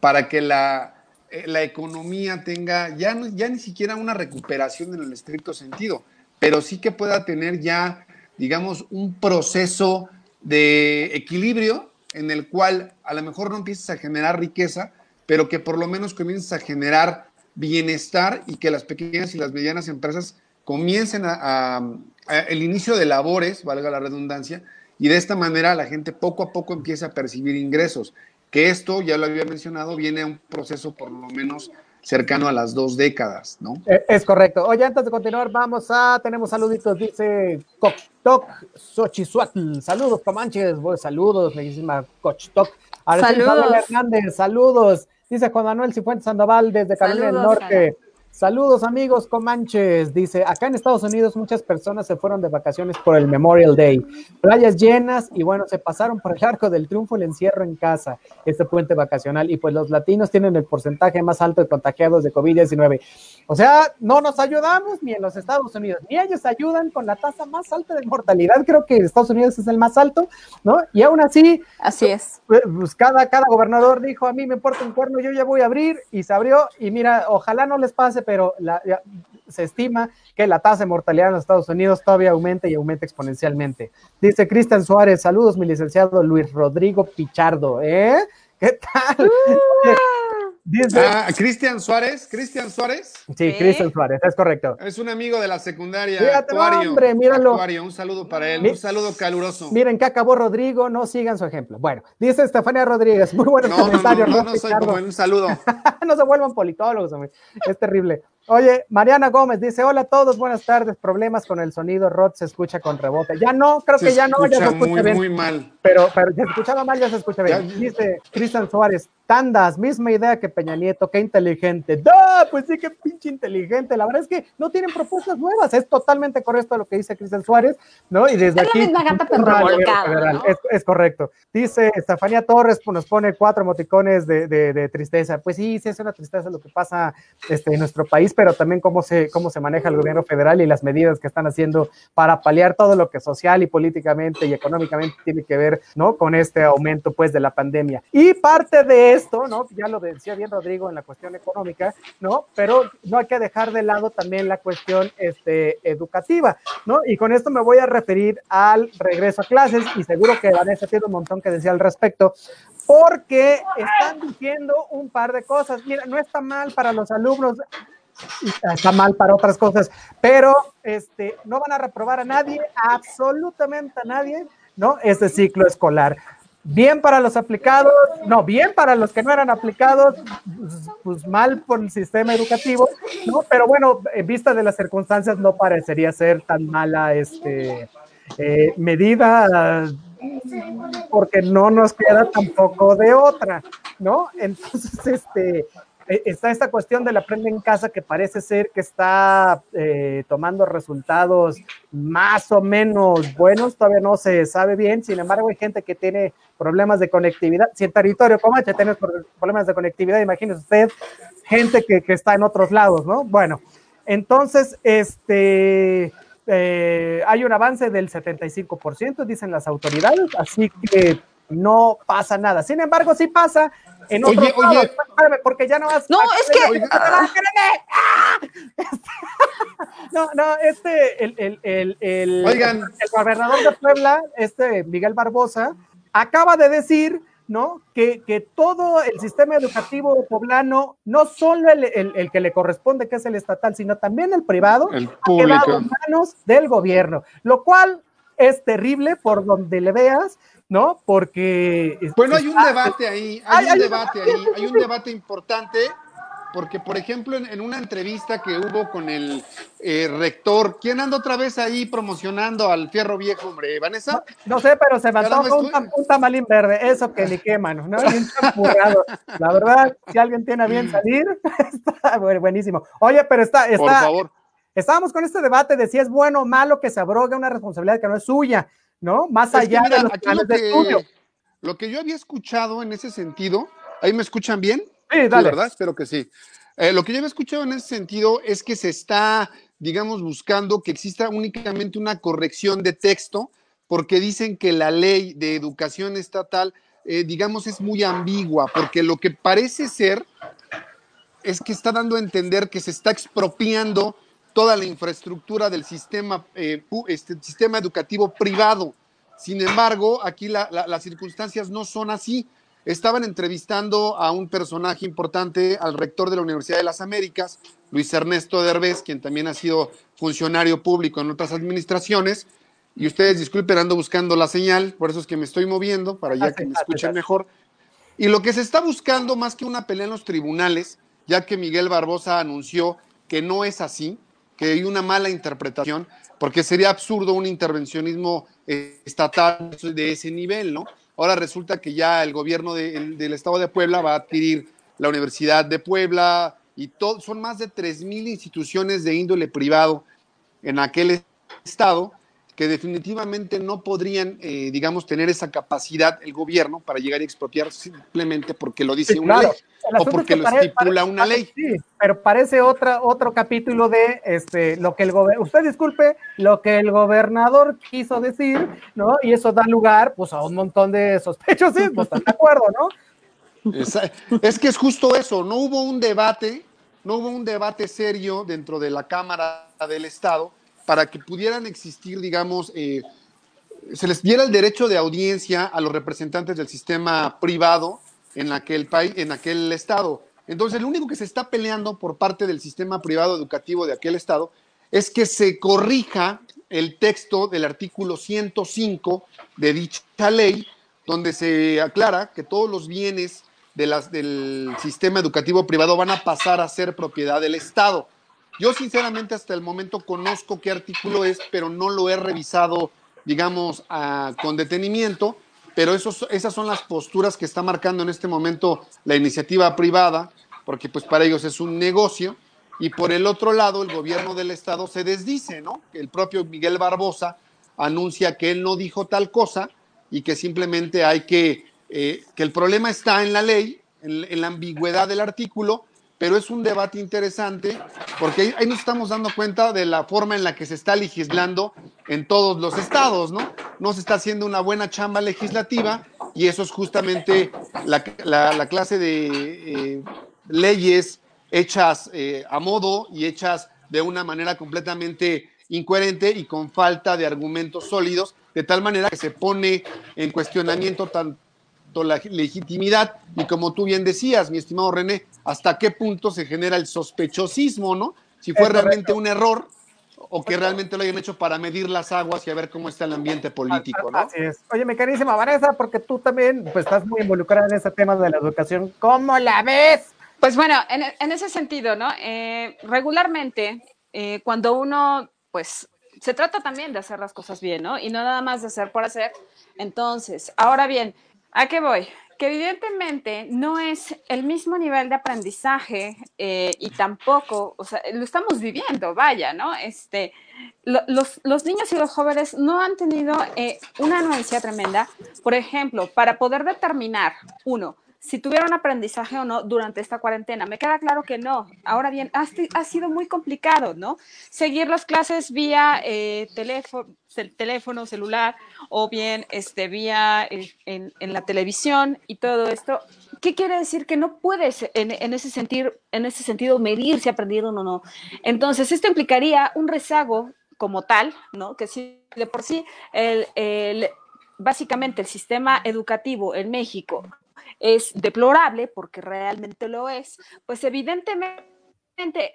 para que la, eh, la economía tenga ya, ya ni siquiera una recuperación en el estricto sentido, pero sí que pueda tener ya, digamos, un proceso de equilibrio en el cual a lo mejor no empieces a generar riqueza, pero que por lo menos comiences a generar bienestar y que las pequeñas y las medianas empresas comiencen a- a el inicio de labores, valga la redundancia, y de esta manera la gente poco a poco empieza a percibir ingresos. Que esto, ya lo había mencionado, viene a un proceso por lo menos cercano a las dos décadas, ¿no? Eh, Es correcto. Oye, antes de continuar, vamos a, tenemos saluditos, dice Cochtoc Xochizuatl. Saludos, Comanches, pues, saludos, bellísima Cochtoc. Saludos. Hernández, saludos. Dice Juan Manuel Cifuentes Sandoval desde Carolina del Saludos, Norte. Saludos amigos Comanches, dice, acá en Estados Unidos muchas personas se fueron de vacaciones por el Memorial Day, playas llenas y bueno, se pasaron por el arco del triunfo el encierro en casa, este puente vacacional y pues los latinos tienen el porcentaje más alto de contagiados de COVID-19. O sea, no nos ayudamos ni en los Estados Unidos, ni ellos ayudan con la tasa más alta de mortalidad, creo que Estados Unidos es el más alto, ¿no? Y aún así, Así es. pues cada, cada gobernador dijo, a mí me importa un cuerno, yo ya voy a abrir, y se abrió, y mira, ojalá no les pase pero se estima que la tasa de mortalidad en los Estados Unidos todavía aumenta y aumenta exponencialmente. Dice Cristian Suárez, saludos mi licenciado Luis Rodrigo Pichardo, ¿eh? ¿Qué tal? [laughs] ah, Cristian Suárez, Cristian Suárez. Sí, Cristian Suárez, es correcto. Es un amigo de la secundaria. actuario, hombre, míralo. un saludo para él, un saludo caluroso. Miren que acabó Rodrigo, no sigan su ejemplo. Bueno, dice Estefania Rodríguez, muy buenos comentarios. No, no, no, soy como un saludo. [laughs] no se vuelvan politólogos, hombre. Es terrible. Oye, Mariana Gómez dice: Hola a todos, buenas tardes. Problemas con el sonido, Rod se escucha con rebote. Ya no, creo que ya no, ya se escucha muy, bien. muy mal. Pero, pero ya se escuchaba mal, ya se escucha bien. Dice Cristian Suárez: Tandas, misma idea que Peña Nieto, qué inteligente. ¡Da! Pues sí, qué pinche inteligente. La verdad es que no tienen propuestas nuevas. Es totalmente correcto lo que dice Cristian Suárez, ¿no? Y desde aquí. La misma gata es, es, correcto. Dice Estefanía Torres, pues nos pone cuatro emoticones de, de, de, tristeza. Pues sí, sí, es una tristeza lo que pasa este, en nuestro país pero también cómo se, cómo se maneja el gobierno federal y las medidas que están haciendo para paliar todo lo que social y políticamente y económicamente tiene que ver, ¿no? Con este aumento, pues, de la pandemia. Y parte de esto, ¿no? Ya lo decía bien Rodrigo en la cuestión económica, ¿no? Pero no hay que dejar de lado también la cuestión este, educativa, ¿no? Y con esto me voy a referir al regreso a clases y seguro que Vanessa tiene un montón que decir al respecto, porque están diciendo un par de cosas. Mira, no está mal para los alumnos está mal para otras cosas, pero este, no van a reprobar a nadie, absolutamente a nadie, ¿no? Este ciclo escolar. Bien para los aplicados, no, bien para los que no eran aplicados, pues, mal por el sistema educativo, ¿no? Pero bueno, en vista de las circunstancias no parecería ser tan mala este, eh, medida porque no nos queda tampoco de otra, ¿no? Entonces, este, está esta cuestión del aprende en casa que parece ser que está eh, tomando resultados más o menos buenos, todavía no se sabe bien, sin embargo hay gente que tiene problemas de conectividad, si en territorio Comache tiene problemas de conectividad, imagínese usted, gente que, que, está en otros lados, ¿no? Bueno, entonces, este... Eh, hay un avance del 75%, dicen las autoridades, así que no pasa nada. Sin embargo, sí pasa en otro oye, oye. porque ya no vas No, es que. [laughs] no, no, este, el, el, el, el, Oigan. el gobernador de Puebla, este Miguel Barbosa, acaba de decir ¿no? Que, que, todo el sistema educativo poblano, no solo el, el, el, que le corresponde, que es el estatal, sino también el privado, el público. ha quedado en manos del gobierno, lo cual es terrible por donde le veas, ¿no? Porque... Bueno, hay un debate ahí, hay, un debate ahí, hay un debate importante, porque, por ejemplo, en, una entrevista que hubo con el eh, rector, ¿quién anda otra vez ahí promocionando al fierro viejo, hombre? ¿Vanessa? No, sé, pero se me antoja un, un, tamalín verde, eso que ni queman, ¿no? La verdad, si alguien tiene a bien salir, [laughs] está buenísimo. Oye, pero está... está por favor. Estábamos con este debate de si es bueno o malo que se abrogue una responsabilidad que no es suya. ¿No? Más allá de los planes de estudio. Lo que yo había escuchado en ese sentido, ¿ahí me escuchan bien? Sí, dale. ¿verdad? Espero que sí. Eh, lo que yo había escuchado en ese sentido es que se está, digamos, buscando que exista únicamente una corrección de texto, porque dicen que la ley de educación estatal, eh, digamos, es muy ambigua, porque lo que parece ser es que está dando a entender que se está expropiando toda la infraestructura del sistema, eh, este, sistema educativo privado. Sin embargo, aquí las circunstancias no son así. Estaban entrevistando a un personaje importante, al rector de la Universidad de las Américas, Luis Ernesto Derbez, quien también ha sido funcionario público en otras administraciones. Y ustedes disculpen, ando buscando la señal, por eso es que me estoy moviendo, para ya que me escuchen mejor. Y lo que se está buscando, más que una pelea en los tribunales, ya que Miguel Barbosa anunció que no es así, que hay una mala interpretación, porque sería absurdo un intervencionismo eh, estatal de ese nivel, ¿no? Ahora resulta que ya el gobierno del estado de Puebla va a adquirir la Universidad de Puebla y todo, son más de 3.000 instituciones de índole privado en aquel estado que definitivamente no podrían, eh, digamos, tener esa capacidad el gobierno para llegar a expropiar simplemente porque lo dice una ley o porque lo estipula una ley. Sí, pero parece otra, otro capítulo de este, lo que el gobierno, usted disculpe, lo que el gobernador quiso decir, ¿no? Y eso da lugar, pues, a un montón de sospechos, ¿sí? Pues, ¿están de acuerdo, no? Es, es que es justo eso, no hubo un debate no hubo un debate serio dentro de la Cámara del Estado para que pudieran existir, digamos, eh, se les diera el derecho de audiencia a los representantes del sistema privado en aquel país, en aquel estado. Entonces, lo único que se está peleando por parte del sistema privado educativo de aquel estado es que se corrija el texto del artículo 105 de dicha ley, donde se aclara que todos los bienes de las, del sistema educativo privado van a pasar a ser propiedad del Estado. Yo sinceramente hasta el momento conozco qué artículo es, pero no lo he revisado, digamos, con detenimiento, pero esas son las posturas que está marcando en este momento la iniciativa privada, porque pues para ellos es un negocio, y por el otro lado el gobierno del Estado se desdice, ¿no? El propio Miguel Barbosa anuncia que él no dijo tal cosa y que simplemente hay que eh, que el problema está en la ley, en, la ambigüedad del artículo, pero es un debate interesante porque ahí, nos estamos dando cuenta de la forma en la que se está legislando en todos los estados, ¿no? No se está haciendo una buena chamba legislativa y eso es justamente la, clase de eh, leyes hechas eh, a modo y hechas de una manera completamente incoherente y con falta de argumentos sólidos, de tal manera que se pone en cuestionamiento tan, la legitimidad y como tú bien decías, mi estimado René, hasta qué punto se genera el sospechosismo, ¿no? Si fue realmente un error o que realmente lo hayan hecho para medir las aguas y a ver cómo está el ambiente político, ¿no? Así es. Oye, mi carísima Vanessa, porque tú también pues, estás muy involucrada en ese tema de la educación, ¿cómo la ves? Pues bueno, en, ese sentido, ¿no? Eh, regularmente, eh, cuando uno, pues, se trata también de hacer las cosas bien, ¿no? Y no nada más de hacer por hacer. Entonces, ahora bien, ¿A qué voy? Que evidentemente no es el mismo nivel de aprendizaje eh, y tampoco, o sea, lo estamos viviendo, vaya, ¿no? Este, los, los, niños y los jóvenes no han tenido eh, una anuencia tremenda, por ejemplo, para poder determinar, uno, si tuvieron aprendizaje o no durante esta cuarentena. Me queda claro que no. Ahora bien, ha, sido muy complicado, ¿no? Seguir las clases vía eh, teléfono, celular o bien este, vía eh, en, la televisión y todo esto. ¿Qué quiere decir? Que no puedes en, ese, sentido, en ese sentido medir si aprendieron o no. Entonces, esto implicaría un rezago como tal, ¿no? Que si de por sí el básicamente el sistema educativo en México es deplorable, porque realmente lo es, pues evidentemente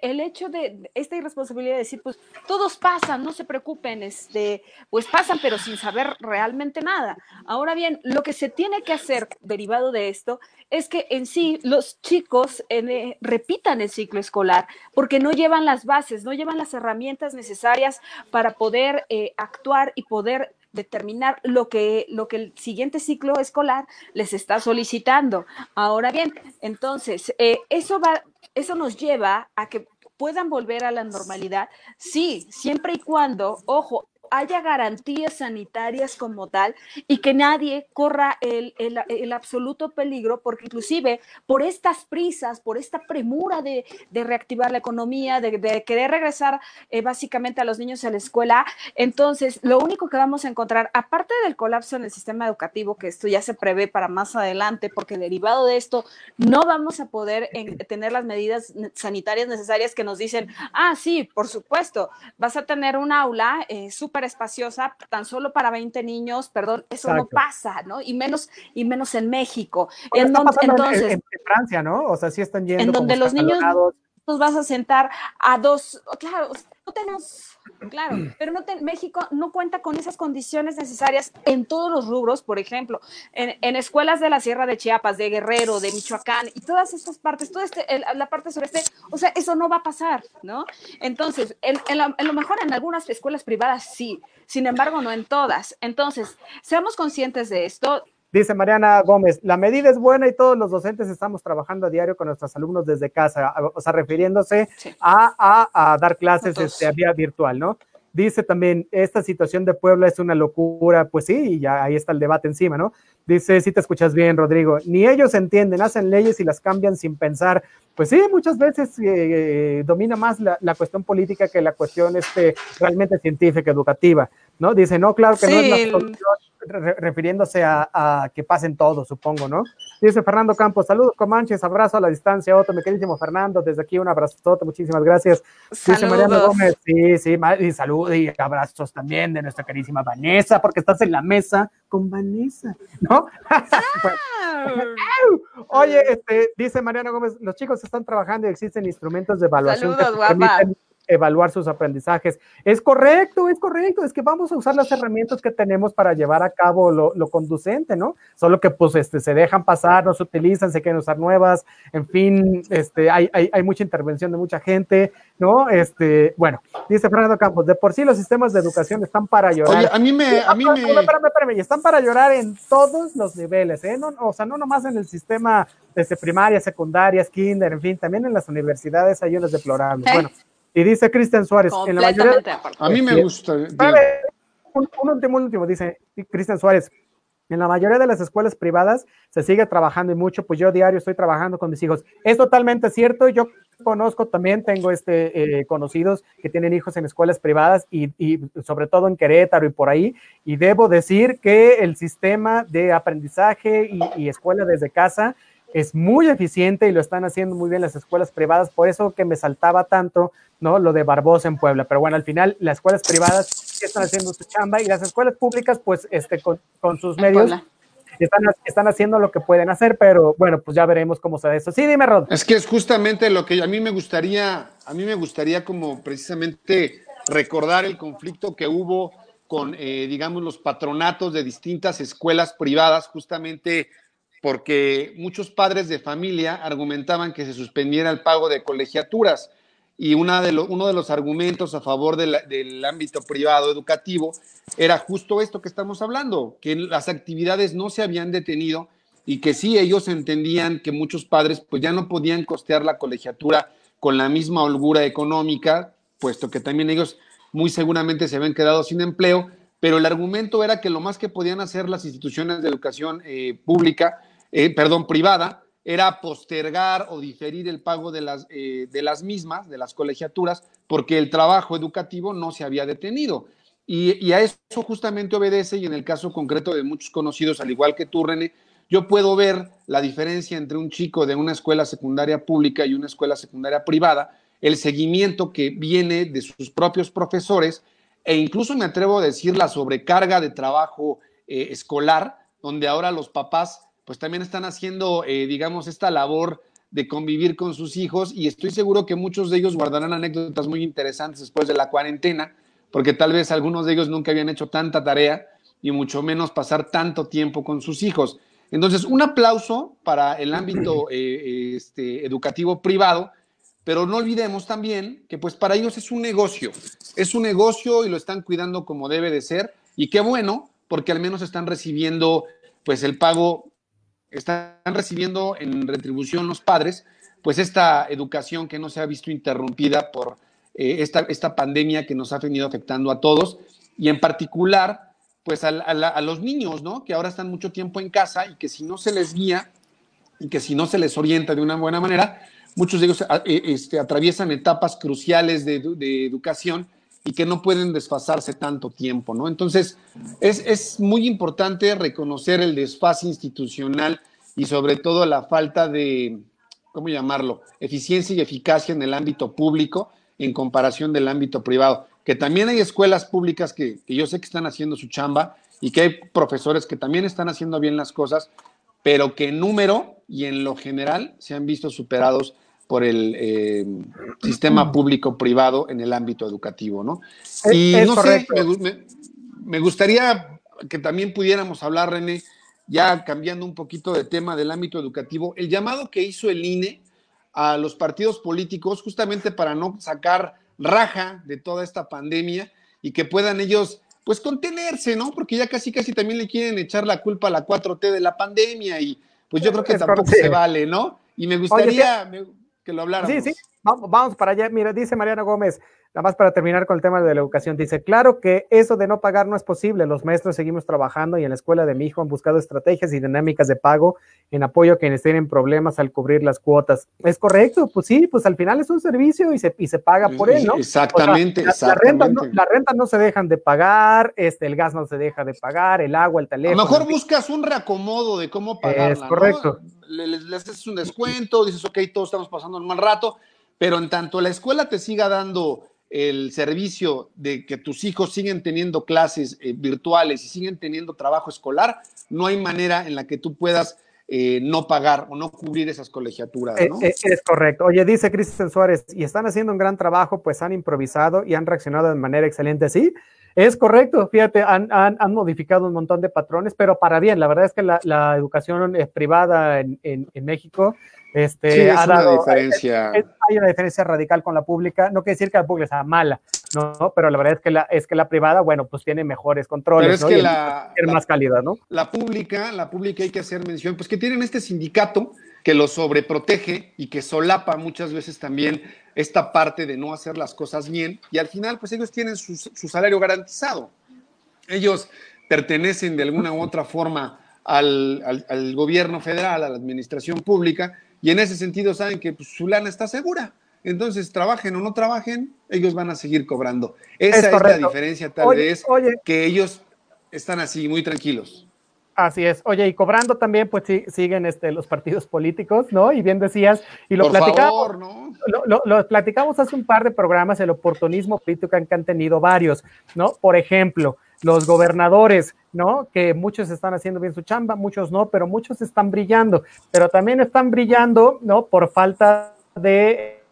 el hecho de esta irresponsabilidad de decir, pues todos pasan, no se preocupen, este, pues pasan, pero sin saber realmente nada. Ahora bien, lo que se tiene que hacer derivado de esto es que en sí los chicos eh, repitan el ciclo escolar, porque no llevan las bases, no llevan las herramientas necesarias para poder eh, actuar y poder determinar lo que, lo que el siguiente ciclo escolar les está solicitando. Ahora bien, entonces, eh, eso, va, eso nos lleva a que puedan volver a la normalidad, sí, siempre y cuando, ojo, haya garantías sanitarias como tal y que nadie corra el, absoluto peligro, porque inclusive por estas prisas, por esta premura de, reactivar la economía, de, querer regresar eh, básicamente a los niños a la escuela, entonces lo único que vamos a encontrar, aparte del colapso en el sistema educativo, que esto ya se prevé para más adelante, porque derivado de esto no vamos a poder tener las medidas sanitarias necesarias que nos dicen, ah, sí, por supuesto, vas a tener un aula eh, súper espaciosa, tan solo para 20 niños, perdón, eso no pasa, ¿no? Y menos, y menos en México. En entonces, en, Francia, ¿no? O sea, sí están yendo. En donde los niños nos vas a sentar a dos, claro, no tenemos Claro, pero no México no cuenta con esas condiciones necesarias en todos los rubros, por ejemplo, en, escuelas de la Sierra de Chiapas, de Guerrero, de Michoacán y todas estas partes, toda este, la parte sureste, o sea, eso no va a pasar, ¿no? Entonces, en, lo mejor en algunas escuelas privadas sí, sin embargo, no en todas. Entonces, seamos conscientes de esto. Dice Mariana Gómez, la medida es buena y todos los docentes estamos trabajando a diario con nuestros alumnos desde casa, o sea, refiriéndose a, dar clases este, vía virtual, ¿no? Dice también, esta situación de Puebla es una locura, pues sí, y ya ahí está el debate encima, ¿no? Dice, si te escuchas bien, Rodrigo, ni ellos entienden, hacen leyes y las cambian sin pensar. Pues sí, muchas veces eh, domina más la, cuestión política que la cuestión este, realmente científica, educativa, ¿no? Dice, no, claro que no es la solución refiriéndose a, que pasen todos, supongo, ¿no? Dice Fernando Campos, saludos Comanches, abrazo a la distancia, Otto, mi queridísimo Fernando, desde aquí un abrazo, muchísimas gracias. Dice Mariano Gómez, sí, sí, y saludos y abrazos también de nuestra queridísima Vanessa, porque estás en la mesa con Vanessa, ¿no? [laughs] Oye, este, dice Mariano Gómez, los chicos están trabajando y existen instrumentos de evaluación saludos, que permiten evaluar sus aprendizajes. Es correcto, es correcto, es que vamos a usar las herramientas que tenemos para llevar a cabo lo, conducente, ¿no? Solo que pues este, se dejan pasar, no se utilizan, se quieren usar nuevas, en fin, este, hay, hay, hay mucha intervención de mucha gente, ¿no? Este, bueno, dice Fernando Campos, de por sí los sistemas de educación están para llorar. Oye, a mí me, a mí me... Espérame, espérame, y están para llorar en todos los niveles, ¿eh? No, o sea, no nomás en el sistema desde primaria, secundaria, kinder, en fin, también en las universidades hay unos deplorables. Bueno, y dice Cristian Suárez, en la mayoría, a mí me gusta. Un, último, último, dice Cristian Suárez. En la mayoría de las escuelas privadas se sigue trabajando y mucho, pues yo diario estoy trabajando con mis hijos. Es totalmente cierto, yo conozco también, tengo este, eh, conocidos que tienen hijos en escuelas privadas y, y, sobre todo en Querétaro y por ahí, y debo decir que el sistema de aprendizaje y, y escuela desde casa es muy eficiente y lo están haciendo muy bien las escuelas privadas, por eso que me saltaba tanto, ¿no? Lo de Barbosa en Puebla, pero bueno, al final las escuelas privadas están haciendo su chamba y las escuelas públicas, pues, este, con, sus medios están, están, haciendo lo que pueden hacer, pero bueno, pues ya veremos cómo se da eso. Sí, dime, Rod. Es que es justamente lo que a mí me gustaría, a mí me gustaría como precisamente recordar el conflicto que hubo con, eh, digamos, los patronatos de distintas escuelas privadas, justamente porque muchos padres de familia argumentaban que se suspendiera el pago de colegiaturas. Y una de uno de los argumentos a favor del ámbito privado educativo era justo esto que estamos hablando, que las actividades no se habían detenido y que sí ellos entendían que muchos padres pues ya no podían costear la colegiatura con la misma holgura económica, puesto que también ellos muy seguramente se habían quedado sin empleo, pero el argumento era que lo más que podían hacer las instituciones de educación eh, pública eh, perdón, privada, era postergar o diferir el pago de las, eh, de las mismas, de las colegiaturas, porque el trabajo educativo no se había detenido. Y, a eso justamente obedece, y en el caso concreto de muchos conocidos, al igual que tú, René, yo puedo ver la diferencia entre un chico de una escuela secundaria pública y una escuela secundaria privada, el seguimiento que viene de sus propios profesores, e incluso me atrevo a decir la sobrecarga de trabajo eh, escolar, donde ahora los papás pues también están haciendo, eh, digamos, esta labor de convivir con sus hijos y estoy seguro que muchos de ellos guardarán anécdotas muy interesantes después de la cuarentena, porque tal vez algunos de ellos nunca habían hecho tanta tarea y mucho menos pasar tanto tiempo con sus hijos. Entonces, un aplauso para el ámbito [clears throat] eh, este, educativo privado, pero no olvidemos también que pues para ellos es un negocio, es un negocio y lo están cuidando como debe de ser y qué bueno, porque al menos están recibiendo pues el pago están recibiendo en retribución los padres, pues esta educación que no se ha visto interrumpida por eh, esta, esta, pandemia que nos ha venido afectando a todos y en particular, pues a, los niños, ¿no? Que ahora están mucho tiempo en casa y que si no se les guía y que si no se les orienta de una buena manera, muchos de ellos eh, este, atraviesan etapas cruciales de, de educación y que no pueden desfasarse tanto tiempo, ¿no? Entonces, es, es muy importante reconocer el desfase institucional y sobre todo la falta de, ¿cómo llamarlo?, eficiencia y eficacia en el ámbito público en comparación del ámbito privado. Que también hay escuelas públicas que, que yo sé que están haciendo su chamba y que hay profesores que también están haciendo bien las cosas, pero que en número y en lo general se han visto superados por el eh, sistema público-privado en el ámbito educativo, ¿no? Y no sé, me, gustaría que también pudiéramos hablar, René, ya cambiando un poquito de tema del ámbito educativo, el llamado que hizo el INE a los partidos políticos justamente para no sacar raja de toda esta pandemia y que puedan ellos pues contenerse, ¿no? Porque ya casi casi también le quieren echar la culpa a la 4T de la pandemia y pues yo creo que tampoco se vale, ¿no? Y me gustaría, que lo habláramos. Sí, sí, vamos, para allá. Mira, dice Mariana Gómez, nada más para terminar con el tema de la educación, dice, claro que eso de no pagar no es posible, los maestros seguimos trabajando y en la escuela de mi hijo han buscado estrategias y dinámicas de pago en apoyo a quienes tienen problemas al cubrir las cuotas. ¿Es correcto? Pues sí, pues al final es un servicio y se, y se paga por él, ¿no? Exactamente, la, renta no, la, renta no, se dejan de pagar, este, el gas no se deja de pagar, el agua, el teléfono. A lo mejor buscas un reacomodo de cómo pagarla, Es correcto. Le, le, haces un descuento, dices, ok, todos estamos pasando un mal rato, pero en tanto la escuela te siga dando el servicio de que tus hijos siguen teniendo clases eh, virtuales y siguen teniendo trabajo escolar, no hay manera en la que tú puedas eh, no pagar o no cubrir esas colegiaturas. ¿no? Es, es, correcto. Oye, dice Cristian Suárez, y están haciendo un gran trabajo, pues han improvisado y han reaccionado de manera excelente. Sí, es correcto, fíjate, han, han, han, modificado un montón de patrones, pero para bien, la verdad es que la, la educación privada en, en, en México este, sí, es ha dado, una diferencia. Es, hay una diferencia radical con la pública. No quiere decir que la pública sea mala, no, pero la verdad es que la, es que la privada, bueno, pues tiene mejores controles, pero es ¿no? que y la, tiene más calidad, ¿no? La pública, la pública hay que hacer mención, pues que tienen este sindicato que los sobreprotege y que solapa muchas veces también esta parte de no hacer las cosas bien y al final pues ellos tienen su, su salario garantizado. Ellos pertenecen de alguna u otra forma al, al, al, gobierno federal, a la administración pública y en ese sentido saben que pues, su lana está segura. Entonces, trabajen o no trabajen, ellos van a seguir cobrando. Esa es, es la diferencia tal oye, vez, oye, que ellos están así, muy tranquilos. Así es. Oye, y cobrando también, pues sí, siguen este, los partidos políticos, ¿no? Y bien decías, y lo Por platicamos, favor, ¿no? lo, lo, lo, platicamos hace un par de programas, el oportunismo político que han tenido varios, ¿no? Por ejemplo, los gobernadores, ¿no? Que muchos están haciendo bien su chamba, muchos no, pero muchos están brillando, pero también están brillando, ¿no? Por falta de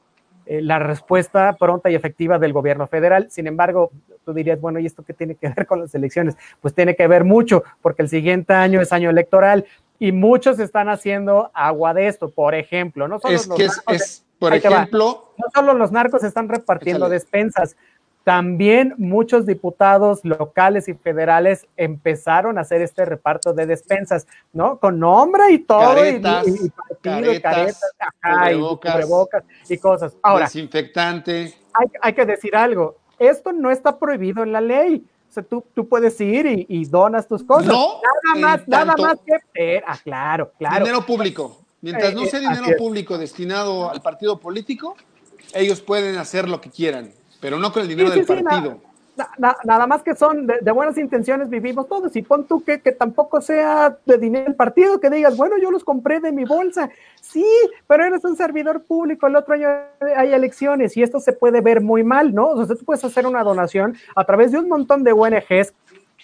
eh, la respuesta pronta y efectiva del gobierno federal. Sin embargo, tú dirías, bueno, ¿y esto qué tiene que [laughs] ver con las elecciones? Pues tiene que ver mucho, porque el siguiente año es año electoral y muchos están haciendo agua de esto, por ejemplo, no solo es los que es, narcos, es, por ejemplo, no solo los narcos están repartiendo Échale. despensas, también muchos diputados locales y federales empezaron a hacer este reparto de despensas, ¿no? Con nombre y todo, Caretas, y, y, partido, y caretas, caretas, ajá, y cubrebocas, cubrebocas y cosas. Ahora, desinfectante. hay, hay que decir algo, esto no está prohibido en la ley. O sea, tú, tú puedes ir y, y donas tus cosas. No, nada más, nada más que. ah, claro, claro. Dinero público. Mientras no Eh, sea eh, dinero público destinado al partido político, ellos pueden hacer lo que quieran, pero no con el dinero Sí, del sí, partido. Na- na- nada más que son de, de buenas intenciones vivimos todos y pon tú que, que tampoco sea de dinero del partido, que digas, bueno, yo los compré de mi bolsa. Sí, pero eres un servidor público, el otro año hay elecciones y esto se puede ver muy mal, ¿no? O sea, tú puedes hacer una donación a través de un montón de ONGs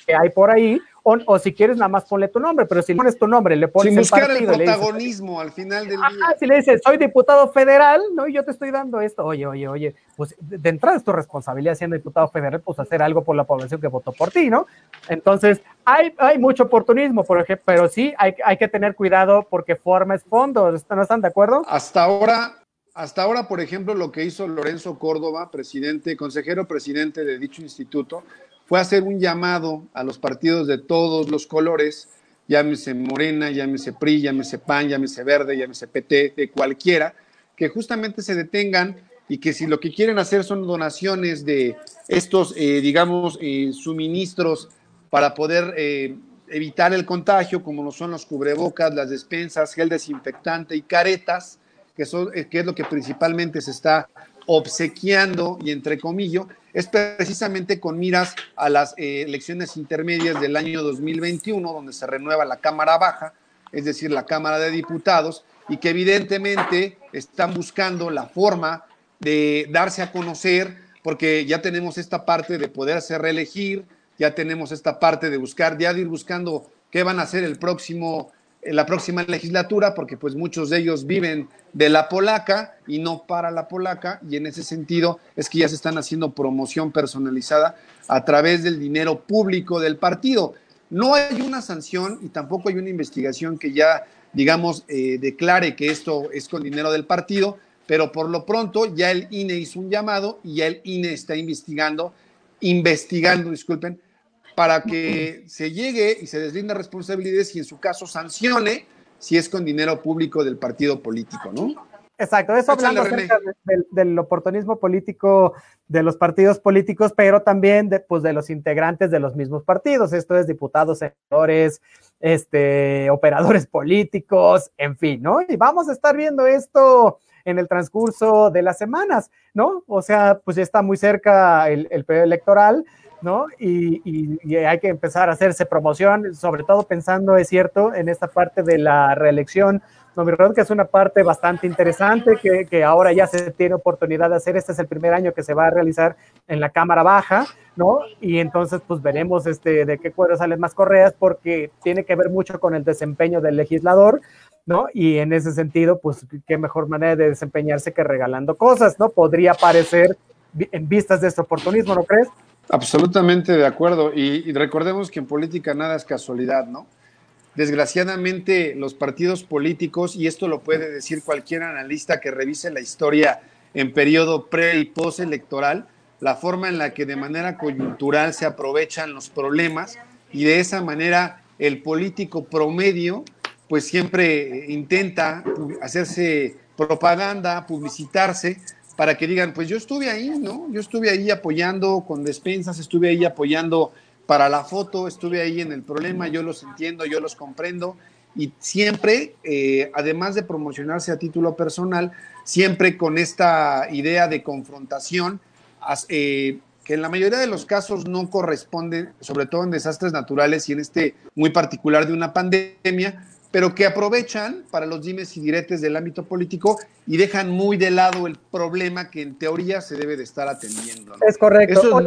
que hay por ahí, o, o si quieres nada más ponle tu nombre, pero si pones tu nombre, le pones Sin el buscar el partido, le dices, protagonismo al final del día. Si le dices, soy diputado federal, ¿no? Y yo te estoy dando esto, oye, oye, oye, pues de entrada es tu responsabilidad siendo diputado federal, pues hacer algo por la población que votó por ti, ¿no? Entonces, hay, hay mucho oportunismo, por ejemplo, pero sí hay, hay que tener cuidado porque forma es fondo, ¿no están de acuerdo? Hasta ahora, hasta ahora, por ejemplo, lo que hizo Lorenzo Córdoba, presidente, consejero presidente de dicho instituto, fue hacer un llamado a los partidos de todos los colores, llámese Morena, llámese PRI, llámese PAN, llámese Verde, llámese PT, de cualquiera, que justamente se detengan y que si lo que quieren hacer son donaciones de estos, eh, digamos, eh, suministros para poder eh, evitar el contagio, como lo son los cubrebocas, las despensas, gel desinfectante y caretas, que, son, que es lo que principalmente se está obsequiando y entre comillas, es precisamente con miras a las eh, elecciones intermedias del año 2021, donde se renueva la Cámara Baja, es decir, la Cámara de Diputados, y que evidentemente están buscando la forma de darse a conocer, porque ya tenemos esta parte de poderse reelegir, ya tenemos esta parte de buscar, ya de ir buscando qué van a hacer el próximo, en la próxima legislatura, porque pues muchos de ellos viven de la polaca y no para la polaca, y en ese sentido es que ya se están haciendo promoción personalizada a través del dinero público del partido. No hay una sanción y tampoco hay una investigación que ya, digamos, eh, declare que esto es con dinero del partido, pero por lo pronto ya el INE hizo un llamado y ya el INE está investigando, investigando, disculpen, para que se llegue y se deslinda responsabilidades y en su caso sancione si es con dinero público del partido político, ¿no? Exacto, eso hablando acerca del, oportunismo político de los partidos políticos, pero también de, pues, de los integrantes de los mismos partidos. Esto es diputados, senadores, este, operadores políticos, en fin, ¿no? Y vamos a estar viendo esto en el transcurso de las semanas, ¿no? O sea, pues ya está muy cerca el, el periodo electoral, ¿no? Y, y, hay que empezar a hacerse promoción, sobre todo pensando, es cierto, en esta parte de la reelección no, recuerdo que es una parte bastante interesante que, que, ahora ya se tiene oportunidad de hacer. Este es el primer año que se va a realizar en la Cámara Baja, ¿no? Y entonces, pues veremos este, de qué cuero salen más correas, porque tiene que ver mucho con el desempeño del legislador, ¿no? Y en ese sentido, pues qué mejor manera de desempeñarse que regalando cosas, ¿no? Podría parecer en vistas de este oportunismo, ¿no crees? Absolutamente de acuerdo. Y, recordemos que en política nada es casualidad, ¿no? Desgraciadamente, los partidos políticos, y esto lo puede decir cualquier analista que revise la historia en periodo pre y post electoral, la forma en la que de manera coyuntural se aprovechan los problemas y de esa manera el político promedio pues siempre intenta hacerse propaganda, publicitarse para que digan, pues yo estuve ahí, ¿no? Yo estuve ahí apoyando con despensas, estuve ahí apoyando para la foto, estuve ahí en el problema, yo los entiendo, yo los comprendo y siempre, eh, además de promocionarse a título personal, siempre con esta idea de confrontación, eh, que en la mayoría de los casos no corresponde, sobre todo en desastres naturales y en este muy particular de una pandemia, pero que aprovechan para los dimes y diretes del ámbito político y dejan muy de lado el problema que en teoría se debe de estar atendiendo. Es correcto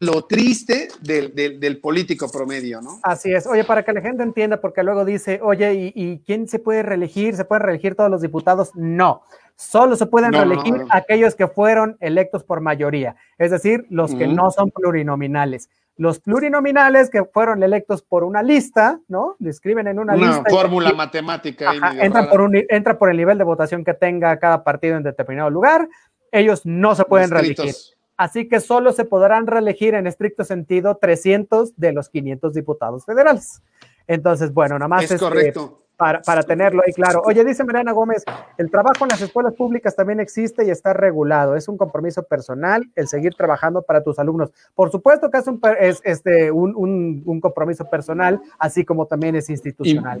lo triste del, del, político promedio, ¿no? Así es. Oye, para que la gente entienda, porque luego dice, oye, ¿y, quién se puede reelegir? ¿Se pueden reelegir todos los diputados? No. Solo se pueden reelegir aquellos que fueron electos por mayoría, es decir, los que no son plurinominales. Los plurinominales que fueron electos por una lista, ¿no? Le escriben en una, lista. Una fórmula matemática. entra, por un, entra por el nivel de votación que tenga cada partido en determinado lugar. Ellos no se pueden reelegir así que solo se podrán reelegir en estricto sentido 300 de los 500 diputados federales. Entonces, bueno, nada más. Es este, correcto para, tenerlo ahí claro. Oye, dice Mariana Gómez, el trabajo en las escuelas públicas también existe y está regulado. Es un compromiso personal el seguir trabajando para tus alumnos. Por supuesto que es un, es, este, un, compromiso personal, así como también es institucional.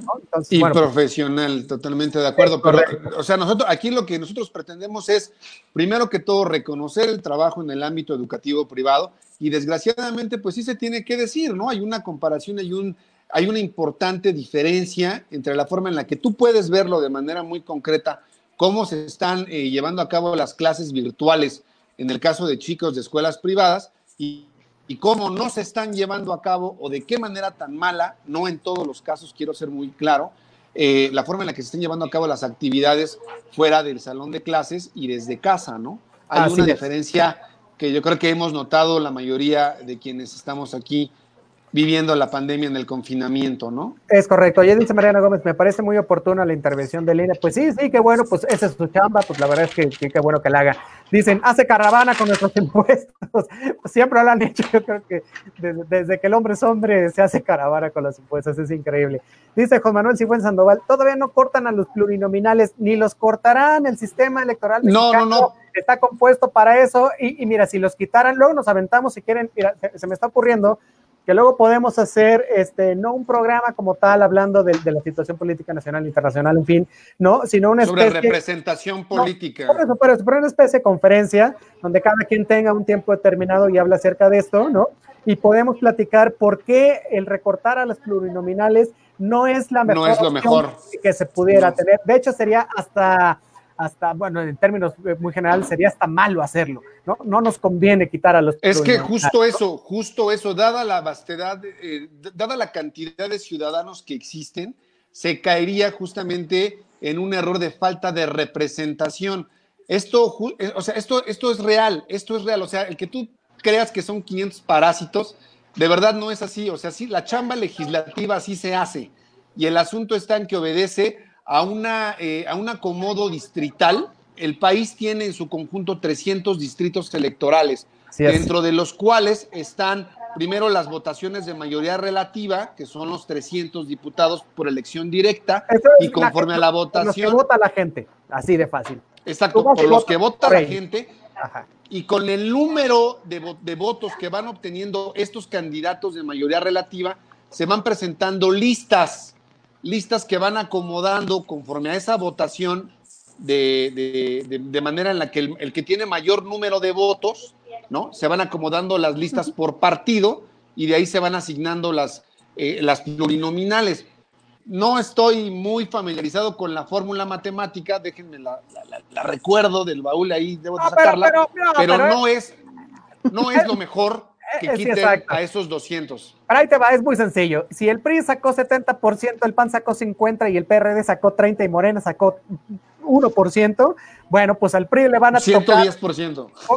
Y, y pues, profesional, totalmente de acuerdo. Pero, o sea, nosotros aquí lo que nosotros pretendemos es, primero que todo, reconocer el trabajo en el ámbito educativo privado y desgraciadamente, pues sí se tiene que decir, ¿no? Hay una comparación, hay un hay una importante diferencia entre la forma en la que tú puedes verlo de manera muy concreta, cómo se están eh, llevando a cabo las clases virtuales en el caso de chicos de escuelas privadas y, cómo no se están llevando a cabo o de qué manera tan mala, no en todos los casos, quiero ser muy claro, eh, la forma en la que se están llevando a cabo las actividades fuera del salón de clases y desde casa, ¿no? Hay una diferencia que yo creo que hemos notado la mayoría de quienes estamos aquí viviendo la pandemia en el confinamiento, ¿no? Es correcto. Oye, dice Mariana Gómez, me parece muy oportuna la intervención de Lina. Pues sí, sí, qué bueno, pues esa es su chamba, pues la verdad es que qué bueno que la haga. Dicen, hace caravana con nuestros [laughs] impuestos. Pues siempre lo han hecho, yo creo que desde, que el hombre es hombre se hace caravana con los impuestos, es increíbule. Dice Juan Manuel Sigüen Sandoval, todavía no cortan a los plurinominales, ni los cortarán el sistema electoral No, no, no. Está compuesto para eso y, mira, si los quitaran, luego nos aventamos si quieren, mira, se me está ocurriendo que luego podemos hacer, este, no un programa como tal hablando de, la situación política nacional, internacional, en fin, no, sino una especie... Sobre representación política. por eso, por eso, pero una especie de conferencia donde cada quien tenga un tiempo determinado y habla acerca de esto, ¿no? Y podemos platicar por qué el recortar a las plurinominales no es la mejor, no es lo mejor. que se pudiera tener. De hecho, sería hasta hasta, bueno, en términos eh, muy generales, sería hasta malo hacerlo, ¿no? No nos conviene quitar a los... Es que justo eso, justo eso, dada la vastedad, eh, dada la cantidad de ciudadanos que existen, se caería justamente en un error de falta de representación. Esto, eh, o sea, esto, esto es real, esto es real, o sea, el que tú creas que son 500 parásitos, de verdad no es así, o sea, sí, la chamba legislativa así se hace, y el asunto está en que obedece a, una, eh, a un acomodo distrital, el país tiene en su conjunto 300 distritos electorales, dentro de los cuales están primero las votaciones de mayoría relativa, que son los 300 diputados por elección directa, y conforme a la votación... vota la gente, así de fácil. Exacto, por los que vota la gente y con el número de, de votos que van obteniendo estos candidatos de mayoría relativa, se van presentando listas, listas que van acomodando conforme a esa votación de, de, manera en la que el, que tiene mayor número de votos, ¿no? Se van acomodando las listas por partido y de ahí se van asignando las, eh, las plurinominales. No estoy muy familiarizado con la fórmula matemática, déjenme la, recuerdo del baúl ahí, debo de sacarla, pero, no, es, no es lo mejor que quiten a esos 200. Pero ahí te va, es muy sencillo. Si el PRI sacó 70%, el PAN sacó 50% y el PRD sacó 30% y Morena sacó 1%, bueno, pues al PRI le van a 110%.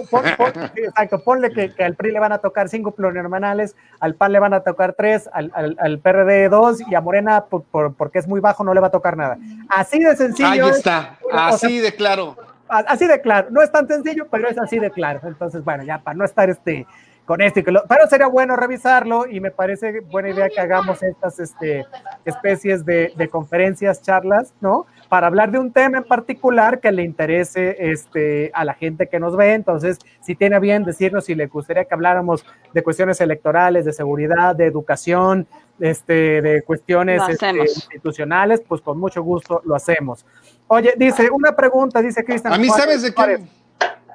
tocar. exacto, ponle que, al PRI le van a tocar 5 plurinormanales, al PAN le van a tocar 3, al, al, PRD 2 y a Morena, porque es muy bajo, no le va a tocar nada. Así de sencillo. Ahí está, así de claro. Así de claro. No es tan sencillo, pero es así de claro. Entonces, bueno, ya para no estar este con esto y que lo, pero sería bueno revisarlo y me parece buena idea que hagamos estas este, especies de, de, conferencias, charlas, ¿no? Para hablar de un tema en particular que le interese este, a la gente que nos ve. Entonces, si tiene bien decirnos si le gustaría que habláramos de cuestiones electorales, de seguridad, de educación, este, de cuestiones este, institucionales, pues con mucho gusto lo hacemos. Oye, dice, una pregunta, dice Cristian. A mí, ¿sabes de qué?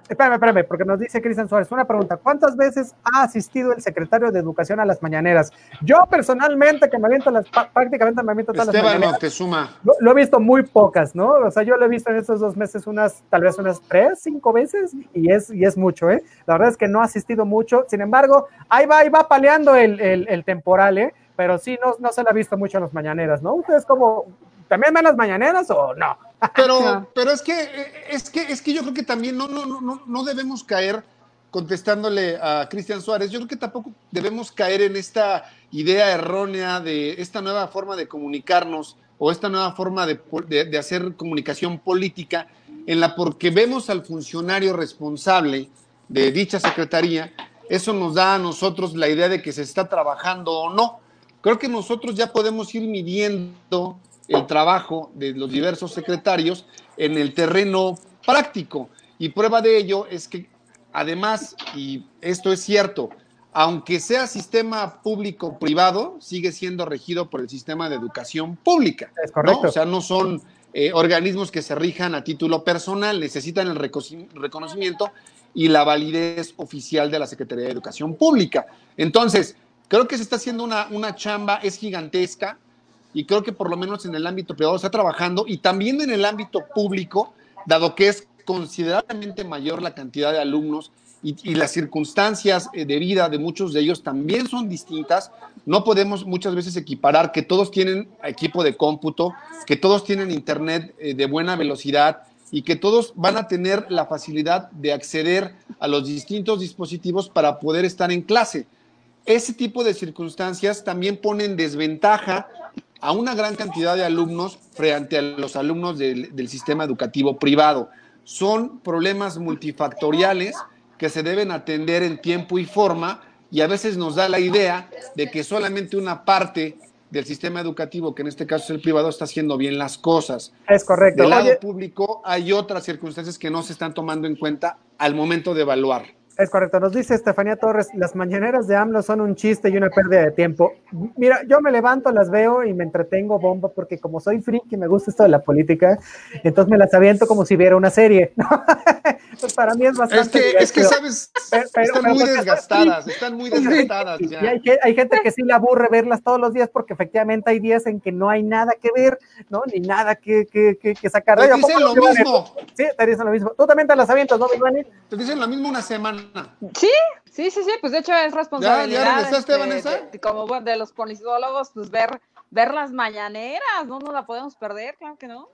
Espérame, espérame, porque nos dice Cristian Suárez, una pregunta, ¿cuántas veces ha asistido el secretario de Educación a las mañaneras? Yo personalmente, que me aviento las, prácticamente me aviento todas las mañaneras. No te suma. Lo, he visto muy pocas, ¿no? O sea, yo lo he visto en estos dos meses unas, tal vez unas tres, cinco veces, y es, y es mucho, ¿eh? La verdad es que no ha asistido mucho, sin embargo, ahí va, ahí va paleando el, el, temporal, ¿eh? Pero sí, no, no se le ha visto mucho en las mañaneras, ¿no? Ustedes como, ¿también ven las mañaneras o no? Pero, pero es que, es que, es que yo creo que también no, no, no, no debemos caer contestándole a Cristian Suárez, yo creo que tampoco debemos caer en esta idea errónea de esta nueva forma de comunicarnos o esta nueva forma de, de, hacer comunicación política, en la porque vemos al funcionario responsable de dicha secretaría, eso nos da a nosotros la idea de que se está trabajando o no. Creo que nosotros ya podemos ir midiendo el trabajo de los diversos secretarios en el terreno práctico. Y prueba de ello es que además, y esto es cierto, aunque sea sistema público-privado, sigue siendo regido por el sistema de educación pública. Es correcto. O sea, no son eh, organismos que se rijan a título personal, necesitan el reconocimiento y la validez oficial de la Secretaría de Educación Pública. Entonces, creo que se está haciendo una, una chamba, es gigantesca, y creo que por lo menos en el ámbito privado está trabajando y también en el ámbito público, dado que es considerablemente mayor la cantidad de alumnos y, las circunstancias eh, de vida de muchos de ellos también son distintas. No podemos muchas veces equiparar que todos tienen equipo de cómputo, que todos tienen internet eh, de buena velocidad y que todos van a tener la facilidad de acceder a los distintos dispositivos para poder estar en clase. Ese tipo de circunstancias también ponen desventaja a una gran cantidad de alumnos frente a los alumnos del, sistema educativo privado. Son problemas multifactoriales que se deben atender en tiempo y forma y a veces nos da la idea de que solamente una parte del sistema educativo, que en este caso es el privado, está haciendo bien las cosas. Es correcto. Del lado público hay otras circunstancias que no se están tomando en cuenta al momento de evaluar. Es correcto, nos dice Estefanía Torres, las mañaneras de AMLO son un chiste y una pérdida de tiempo. Mira, yo me levanto, las veo y me entretengo bomba porque como soy friki, me gusta esto de la política, entonces me las aviento como si viera una serie. pues [laughs] para mí es bastante... Es que, es que sabes, están muy desgastadas, están muy desgastadas ya. Y hay, hay, gente que sí le aburre verlas todos los días porque efectivamente hay días en que no hay nada que ver, ¿no? Ni nada que, que, que, sacar. Te dicen lo mismo. Sí, te dicen lo mismo. Tú también te las avientas, ¿no, Iván? Te dicen lo mismo una semana. Sí, sí, sí, sí, pues de hecho es responsabilidad. ¿Ya, regresaste, este, Vanessa? como de los politólogos, pues ver, ver las mañaneras, no nos la podemos perder, claro que no.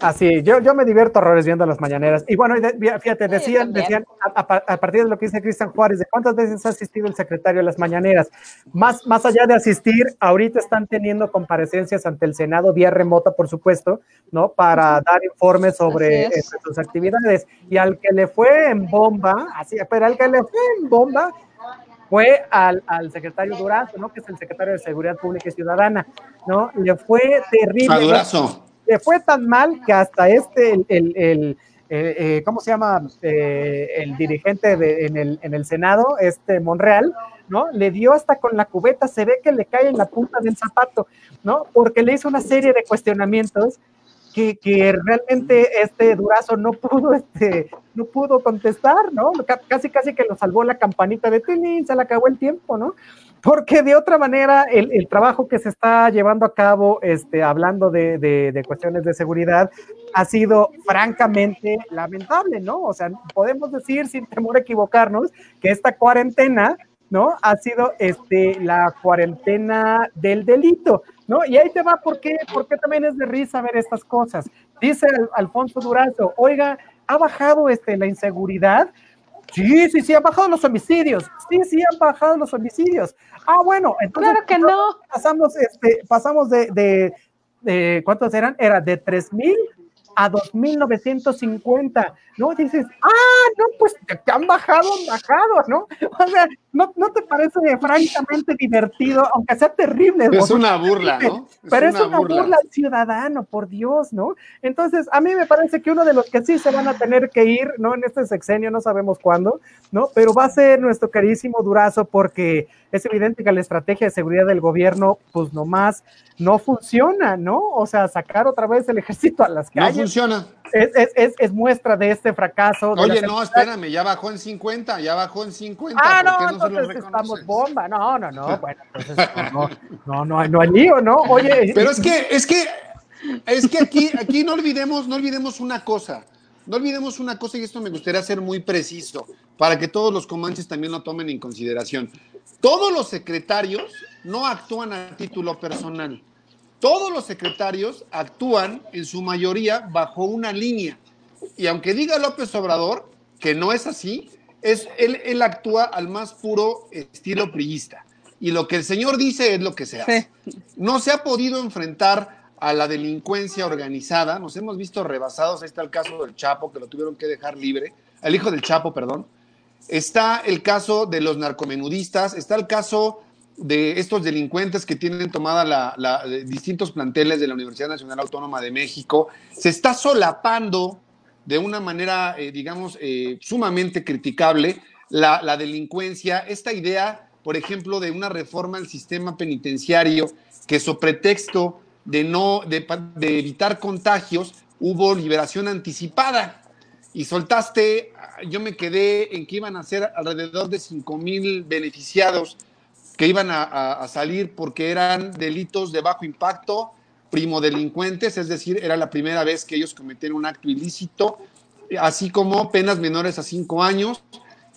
Así, yo, yo me divierto horrores viendo las mañaneras. Y bueno, fíjate, decían, decían a, partir de lo que dice Cristian Juárez, de cuántas veces ha asistido el secretario a las mañaneras. Más, más allá de asistir, ahorita están teniendo comparecencias ante el Senado, vía remota, por supuesto, ¿no? Para dar informes sobre este, sus actividades. Y al que le fue en bomba, así, pero al que le fue en bomba, fue al, al, secretario Durazo, ¿no? Que es el secretario de Seguridad Pública y Ciudadana, ¿no? Le fue terrible. A Durazo le fue tan mal que hasta este, el, el, eh, eh, ¿cómo se llama? el dirigente de, en, el, en el Senado, este Monreal, ¿no? Le dio hasta con la cubeta, se ve que le cae en la punta del zapato, ¿no? Porque le hizo una serie de cuestionamientos que, que, realmente este Durazo no pudo, este, no pudo contestar, ¿no? Casi, casi que lo salvó la campanita de Tilín, se le acabó el tiempo, ¿no? Porque de otra manera, el, el trabajo que se está llevando a cabo, este, hablando de, de, de, cuestiones de seguridad, ha sido francamente lamentable, ¿no? O sea, podemos decir sin temor a equivocarnos que esta cuarentena ¿no? Ha sido este, la cuarentena del delito, ¿no? Y ahí te va, ¿por qué? Porque también es de risa ver estas cosas. Dice Alfonso Durazo, oiga, ¿ha bajado este, la inseguridad? Sí, sí, sí, han bajado los homicidios. Sí, sí, han bajado los homicidios. Ah, bueno, entonces. Claro que no. Pasamos, este, pasamos de, de, de ¿cuántos eran? Era de 3 mil a 2.950, ¿no? Dices, ah, no, pues bajado, han bajado, ¿no? O sea, ¿no, no te parece francamente divertido, aunque sea terrible? Es una burla, ¿no? Pero es una, burla. al ciudadano, por Dios, ¿no? Entonces, a mí me parece que uno de los que sí se van a tener que ir, ¿no? En este sexenio, no sabemos cuándo, ¿no? Pero va a ser nuestro carísimo Durazo porque es evidente que la estrategia de seguridad del gobierno, pues nomás no funciona, ¿no? O sea, sacar otra vez el ejército a las calles. No funciona. Es, es, es, es muestra de este fracaso. De Oye, no, espérame, ya bajó en 50, ya bajó en 50. Ah, no, no entonces estamos bomba. No, no, no, [laughs] bueno, entonces no, no, no, no hay lío, ¿no? Oye. Pero es que, es que, es que aquí, aquí no olvidemos, no olvidemos una cosa. No olvidemos una cosa, y esto me gustaría ser muy preciso, para que todos los comanches también lo tomen en consideración. Todos los secretarios no actúan a título personal. Todos los secretarios actúan en su mayoría bajo una línea. Y aunque diga López Obrador que no es así, es, él, él actúa al más puro estilo priista. Y lo que el señor dice es lo que se hace. [laughs] No se ha podido enfrentar a la delincuencia organizada. Nos hemos visto rebasados. Ahí está el caso del Chapo, que lo tuvieron que dejar libre. El hijo del Chapo, perdón. Está el caso de los narcomenudistas. Está el caso de estos delincuentes que tienen tomada la, la, distintos planteles de la Universidad Nacional Autónoma de México. Se está solapando de una manera, eh, digamos, eh, sumamente criticable la, la delincuencia. Esta idea, por ejemplo, de una reforma al sistema penitenciario que, sobre pretexto de, no, de, de evitar contagios, hubo liberación anticipada y soltaste, yo me quedé en que iban a ser alrededor de 5 mil beneficiados que iban a, salir porque eran delitos de bajo impacto, primodelincuentes, es decir, era la primera vez que ellos cometían un acto ilícito, así como penas menores a cinco años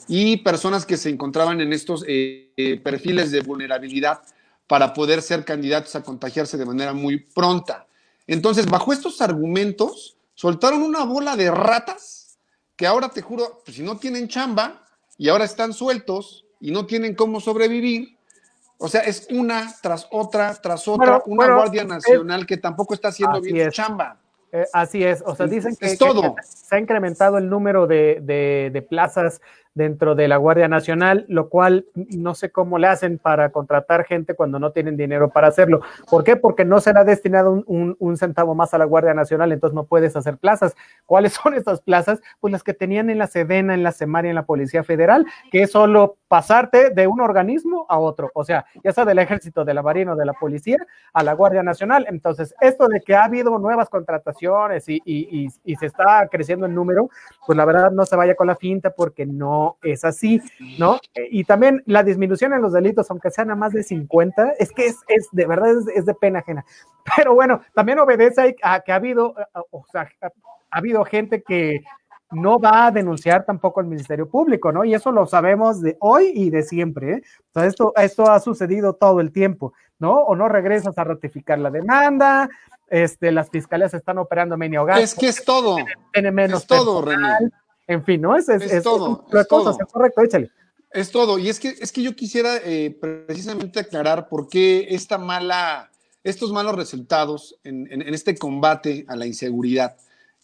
y personas que se encontraban en estos eh, eh, perfiles de vulnerabilidad para poder ser candidatos a contagiarse de manera muy pronta. Entonces, bajo estos argumentos, soltaron una bola de ratas que ahora te juro, pues si no tienen chamba y ahora están sueltos y no tienen cómo sobrevivir, o sea, es una tras otra, tras otra, bueno, una bueno, Guardia Nacional es, que tampoco está haciendo bien su chamba. Eh, así es, o sea, dicen que, es todo. que se ha incrementado el número de, de, de plazas dentro de la Guardia Nacional, lo cual no sé cómo le hacen para contratar gente cuando no tienen dinero para hacerlo. ¿Por qué? Porque no se le ha destinado un, centavo más a la Guardia Nacional, entonces no puedes hacer plazas. ¿Cuáles [laughs] son estas plazas? Pues las que tenían en la Sedena, en la Semaria, en la Policía Federal, que es solo pasarte de un organismo a otro, o sea, ya sea del Ejército, de la Marina o de la Policía, a la Guardia Nacional. Entonces, esto de que ha habido nuevas contrataciones y, y se está creciendo el número, pues la verdad no se vaya con la finta porque no es así, ¿no? Y también la disminución en los delitos, aunque sean a más de 50, es que es, es de verdad es, es, de pena ajena. [laughs] Pero bueno, también obedece a que ha habido, o sea, ha habido gente que no va a denunciar tampoco al Ministerio Público, ¿no? Y eso lo sabemos de hoy y de siempre, ¿eh? O sea, esto, esto ha sucedido todo el tiempo, ¿no? O no regresas a ratificar la demanda, este, las fiscalías están operando medio gas. Es que es todo. Tiene menos es todo, personal, René. En fin, ¿no? Es, es, es todo. Es, cosas, todo. correcto, échale. Es todo. Y es que, es que yo quisiera eh, precisamente aclarar por qué esta mala, estos malos resultados en, en, en, este combate a la inseguridad,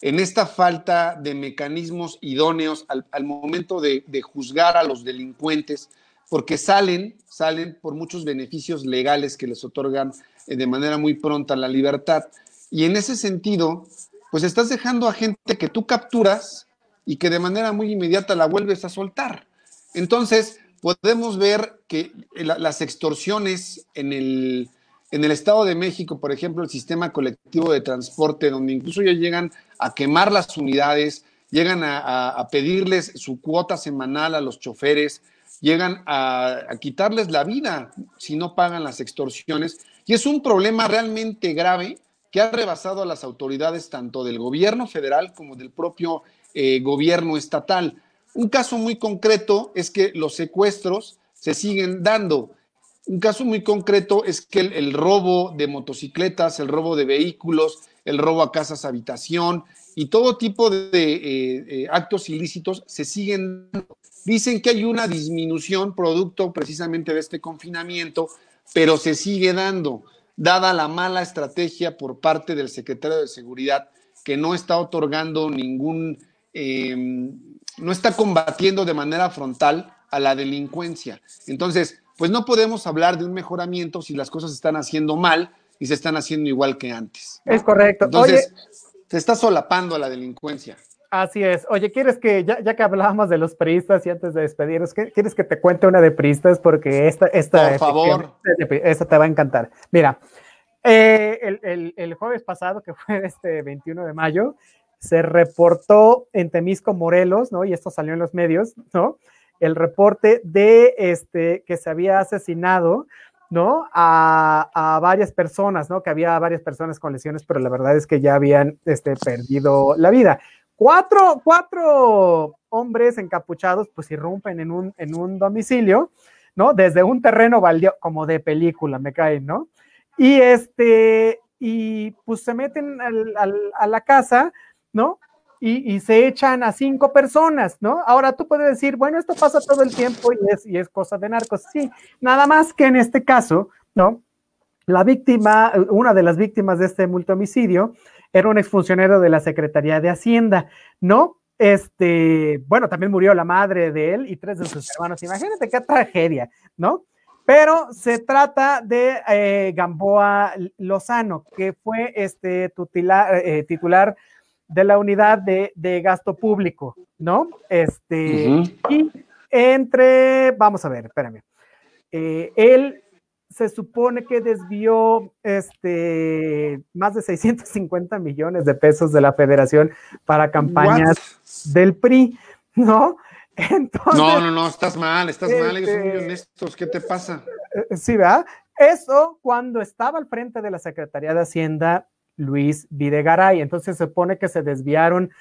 en esta falta de mecanismos idóneos al, al momento de, de, juzgar a los delincuentes, porque salen, salen por muchos beneficios legales que les otorgan eh, de manera muy pronta la libertad. Y en ese sentido, pues estás dejando a gente que tú capturas y que de manera muy inmediata la vuelves a soltar. Entonces, podemos ver que las extorsiones en el, en el Estado de México, por ejemplo, el sistema colectivo de transporte, donde incluso ya llegan a quemar las unidades, llegan a, pedirles su cuota semanal a los choferes, llegan a, a, quitarles la vida si no pagan las extorsiones. Y es un problema realmente grave que ha rebasado a las autoridades tanto del gobierno federal como del propio eh, gobierno estatal. Un caso muy concreto es que los secuestros se siguen dando. Un caso muy concreto es que el, robo de motocicletas, el robo de vehículos, el robo a casas habitación y todo tipo de eh, eh, actos ilícitos se siguen dando. Dicen que hay una disminución producto precisamente de este confinamiento, pero se sigue dando dada la mala estrategia por parte del secretario de Seguridad, que no está otorgando ningún, em, no está combatiendo de manera frontal a la delincuencia. Entonces, pues no podemos hablar de un mejoramiento si las cosas se están haciendo mal y se están haciendo igual que antes. Es correcto. Entonces, se está solapando a la delincuencia. Así es. Oye, ¿quieres que, ya, ya que hablábamos de los priistas y antes de despedirnos, ¿quieres que te cuente una de priistas? Porque esta, esta, Por favor. esta te va a encantar. Mira, eh, el, el, el, jueves pasado, que fue este 21 de mayo, se reportó en Temisco, Morelos, ¿no? Y esto salió en los medios, ¿no? El reporte de este que se había asesinado, ¿no? A, varias personas, ¿no? Que había varias personas con lesiones, pero la verdad es que ya habían este, perdido la vida. Cuatro, cuatro hombres encapuchados pues irrumpen en un, en un domicilio, ¿no? Desde un terreno baldío, como de película, me caen, ¿no? Y este, y pues se meten al, a la casa, ¿no? Y, se echan a cinco personas, ¿no? Ahora tú puedes decir, bueno, esto pasa todo el tiempo y es, y cosa de narcos. Sí, nada más que en este caso, ¿no? La víctima, una de las víctimas de este multomicidio, era un exfuncionario de la Secretaría de Hacienda, ¿no? Este, bueno, también murió la madre de él y tres de sus hermanos. Imagínate qué tragedia, ¿no? Pero se trata de eh, Gamboa Lozano, que fue este tutelar, eh, titular de la unidad de, de, gasto público, ¿no? Este, uh -huh. y entre, vamos a ver, espérame, eh, él se supone que desvió este, más de 650 millones de pesos de la federación para campañas What? del PRI, ¿no? Entonces, no, no, no, estás mal, estás este, mal, ellos son muy honestos, ¿qué te pasa? Sí, ¿verdad? Eso cuando estaba al frente de la Secretaría de Hacienda, Luis Videgaray, entonces se supone que se desviaron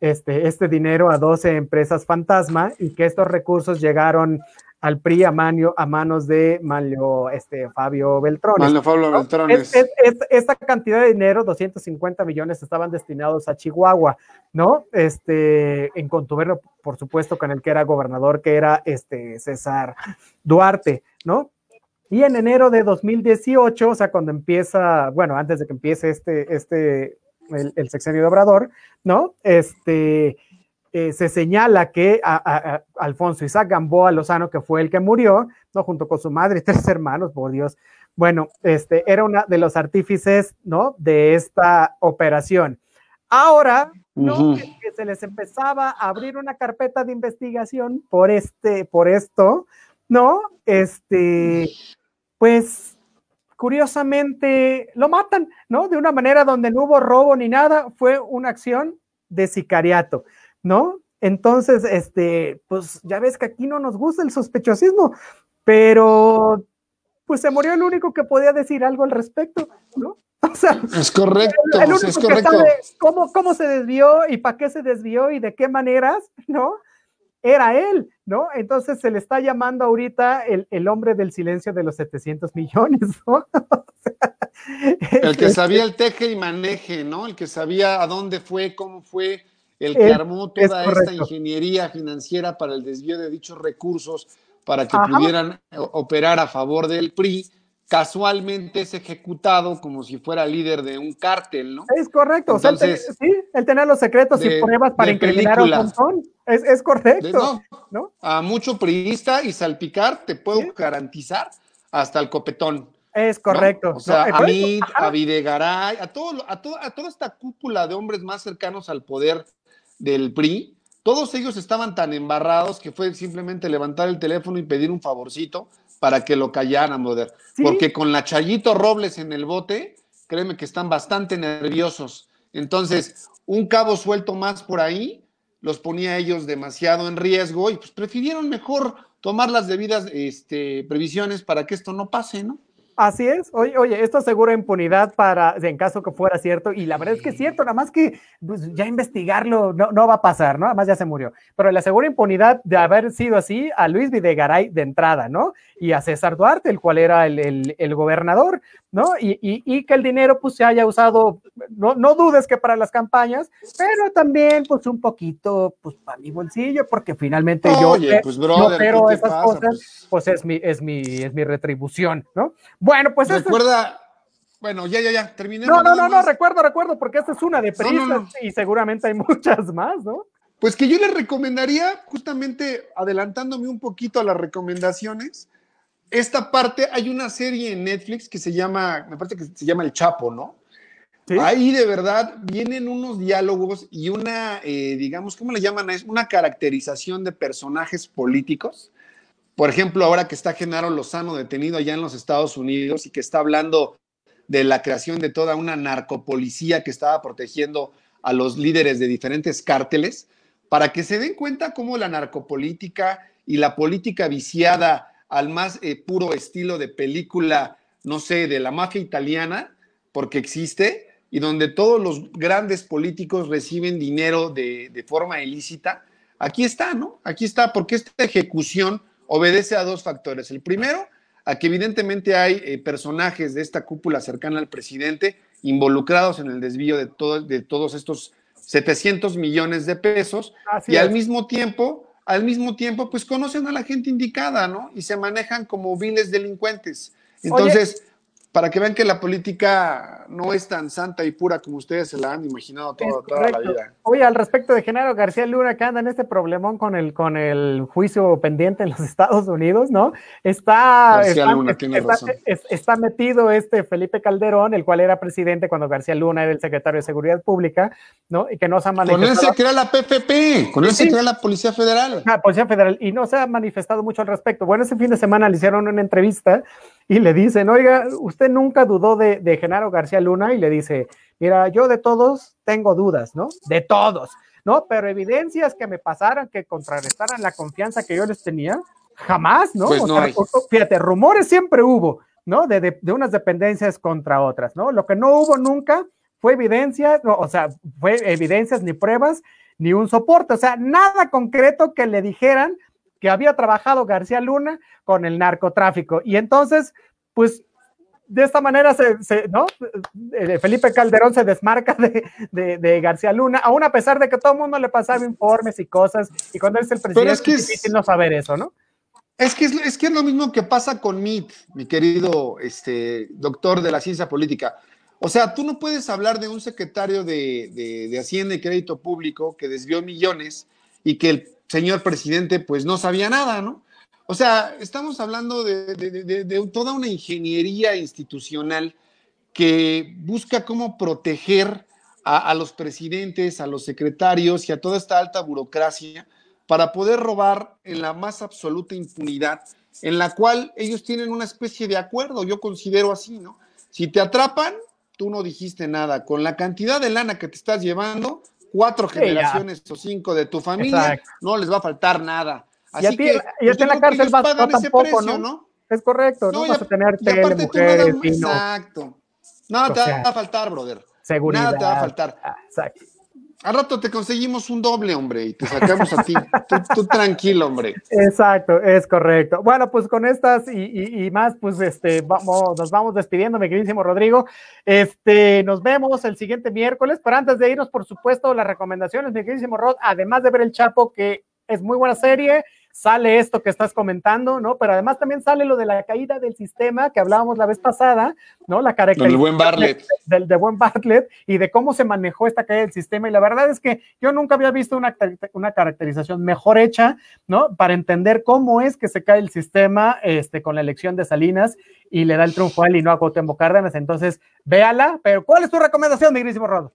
este, este dinero a 12 empresas fantasma y que estos recursos llegaron al PRI a, Manio, a manos de Manlio este, Fabio Beltrones. Manlio Fabio. Beltrones. Es, es, es, esta cantidad de dinero, 250 millones, estaban destinados a Chihuahua, ¿no? Este, en contubernio, por supuesto, con el que era gobernador, que era este César Duarte, ¿no? Y en enero de 2018, o sea, cuando empieza, bueno, antes de que empiece este, este, el, el sexenio de Obrador, ¿no? Este, eh, se señala que a, a, a Alfonso Isaac Gamboa Lozano, que fue el que murió, ¿no? junto con su madre y [laughs] tres hermanos, por Dios, bueno, este, era una de los artífices, ¿no? De esta operación. Ahora, ¿no? Uh -huh. que, se les empezaba a abrir una carpeta de investigación por este, por esto, ¿no? Este, pues, curiosamente, lo matan, ¿no? De una manera donde no hubo robo ni nada, fue una acción de sicariato. ¿no? Entonces, este, pues ya ves que aquí no nos gusta el sospechosismo, pero pues se murió el único que podía decir algo al respecto, ¿no? [laughs] O sea, es correcto, el, único es correcto. Que sabe cómo, cómo se desvió y para qué se desvió y de qué maneras, ¿no? Era él, ¿no? Entonces se le está llamando ahorita el, el hombre del silencio de los 700 millones, ¿no? [laughs] o sea, el que sabía el teje y maneje, ¿no? El que sabía a dónde fue, cómo fue, el que armó toda esta ingeniería financiera para el desvío de dichos recursos para que Ajá. pudieran operar a favor del PRI, casualmente es ejecutado como si fuera líder de un cártel, ¿no? Es correcto, Entonces, o sea, él, sí, él tenía los secretos de, y pruebas para incriminar a un montón. Es, es correcto. No, no, A mucho priista y salpicar, te puedo ¿Sí? garantizar, hasta el copetón. Es correcto. O sea, a mí, a Videgaray, a, todo, a, a toda esta cúpula de hombres más cercanos al poder del PRI, todos ellos estaban tan embarrados que fue simplemente levantar el teléfono y pedir un favorcito para que lo callaran, brother. Porque con la Chayito Robles en el bote, créeme que están bastante nerviosos. Entonces, un cabo suelto más por ahí los ponía ellos demasiado en riesgo y pues prefirieron mejor tomar las debidas este, previsiones para que esto no pase, ¿no? Así es. Oye, oye, esto asegura impunidad para, en caso que fuera cierto, y la verdad es que es cierto, nada más que pues, ya investigarlo no, no, va a pasar, ¿no? Además ya se murió. Pero le asegura impunidad de haber sido así a Luis Videgaray de entrada, ¿no? Y a César Duarte, el cual era el, el, el gobernador, ¿no? Y, y, y, que el dinero pues se haya usado, no, no dudes que para las campañas, pero también pues un poquito pues para mi bolsillo, porque finalmente Oye, yo, pues, brother, esas pasa? cosas, Pues... pues, es, mi, es, mi, es mi retribución, ¿no? Bueno, pues recuerda, bueno, ya, ya, ya, terminé. No, no, no, no, recuerdo, recuerdo, porque esta es una de prisas no, no, no. y seguramente hay muchas más, ¿no? Pues que yo les recomendaría, justamente adelantándome un poquito a las recomendaciones, esta parte, hay una serie en Netflix que se llama, me parece que se llama El Chapo, ¿no? ¿Sí? Ahí de verdad vienen unos diálogos y una, eh, digamos, ¿cómo le llaman? Es una caracterización de personajes políticos. Por ejemplo, ahora que está Genaro Lozano detenido allá en los Estados Unidos y que está hablando de la creación de toda una narcopolicía que estaba protegiendo a los líderes de diferentes cárteles, para que se den cuenta cómo la narcopolítica y la política viciada al más eh, puro estilo de película, no sé, de la mafia italiana, porque existe, y donde todos los grandes políticos reciben dinero de, de forma ilícita, aquí está, ¿no? Aquí está, porque esta ejecución obedece a dos factores. El primero, a que evidentemente hay eh, personajes de esta cúpula cercana al presidente involucrados en el desvío de, todo, de todos estos 700 millones de pesos Así y es. al mismo tiempo, al mismo tiempo, pues conocen a la gente indicada, ¿no? Y se manejan como viles delincuentes. Entonces, Oye, para que vean que la política no es tan santa y pura como ustedes se la han imaginado toda, toda la vida. Oye, al respecto de Genaro García Luna, que anda en este problemón con el, con el juicio pendiente en los [laughs] Estados Unidos, ¿no? Está, está, Luna, está, está, metido este Felipe Calderón, el cual era presidente cuando García Luna era el secretario de Seguridad Pública, ¿no? Y que no se ha manifestado. Con él se crea la PFP, con él sí. se crea la Policía Federal. La Policía Federal, y no se ha manifestado mucho al respecto. Bueno, ese fin de semana le hicieron una entrevista y le dicen, oiga, usted nunca dudó de, de, Genaro García Luna y le dice, mira, yo de todos tengo dudas, ¿no? De todos, ¿no? Pero evidencias que me pasaran, que contrarrestaran la confianza que yo les tenía, jamás, ¿no? Pues o sea, hay. Fíjate, rumores siempre hubo, ¿no? De, de, de, unas dependencias contra otras, ¿no? Lo que no hubo nunca fue evidencia, no, o sea, fue evidencias ni pruebas, ni un soporte, o sea, nada concreto que le dijeran que había trabajado García Luna con el narcotráfico. Y entonces, pues, de esta manera, se, se ¿no? Eh, Felipe Calderón se desmarca de, de, de, García Luna, aún a pesar de que todo el mundo le pasaba informes y cosas, y cuando él es el presidente es, que es difícil no saber eso, ¿no? Es que es, es que es lo mismo que pasa con MIT, mi querido este, doctor de la ciencia política. O sea, tú no puedes hablar de un secretario de, de, de Hacienda y Crédito Público que desvió millones y que el señor presidente pues no sabía nada, ¿no? O sea, estamos hablando de, toda una ingeniería institucional que busca cómo proteger a, a, los presidentes, a los secretarios y a toda esta alta burocracia para poder robar en la más absoluta impunidad, en la cual ellos tienen una especie de acuerdo, yo considero así, ¿no? Si te atrapan, tú no dijiste nada. Con la cantidad de lana que te estás llevando, cuatro sí, generaciones ya. o cinco de tu familia, Exacto. no les va a faltar nada. Así y a ti, que, y ti en la cárcel vas a tampoco, precio, ¿no? ¿no? Es correcto, ¿no? no vas a tener tele, mujeres, vino. Exacto. Nada te va a faltar, brother. Seguridad. Nada te va a faltar. Exacto. Al rato te conseguimos un doble, hombre, y te sacamos a ti. [laughs] tú, tú, tranquilo, hombre. Exacto, es correcto. Bueno, pues con estas y, y, y, más, pues este, vamos, nos vamos despidiendo, mi queridísimo Rodrigo. Este, nos vemos el siguiente miércoles, pero antes de irnos, por supuesto, las recomendaciones, mi queridísimo Rod, además de ver el Chapo, que es muy buena serie, sale esto que estás comentando, ¿no? Pero además también sale lo de la caída del sistema que hablábamos la vez pasada, ¿no? La característica. buen Bartlett. Del, de buen Bartlett y de cómo se manejó esta caída del sistema. Y la verdad es que yo nunca había visto una, una caracterización mejor hecha, ¿no? Para entender cómo es que se cae el sistema este, con la elección de Salinas y le da el triunfo a él y no a Cuauhtémoc Cárdenas. Entonces, véala. Pero, ¿cuál es tu recomendación, mi grísimo Rodo?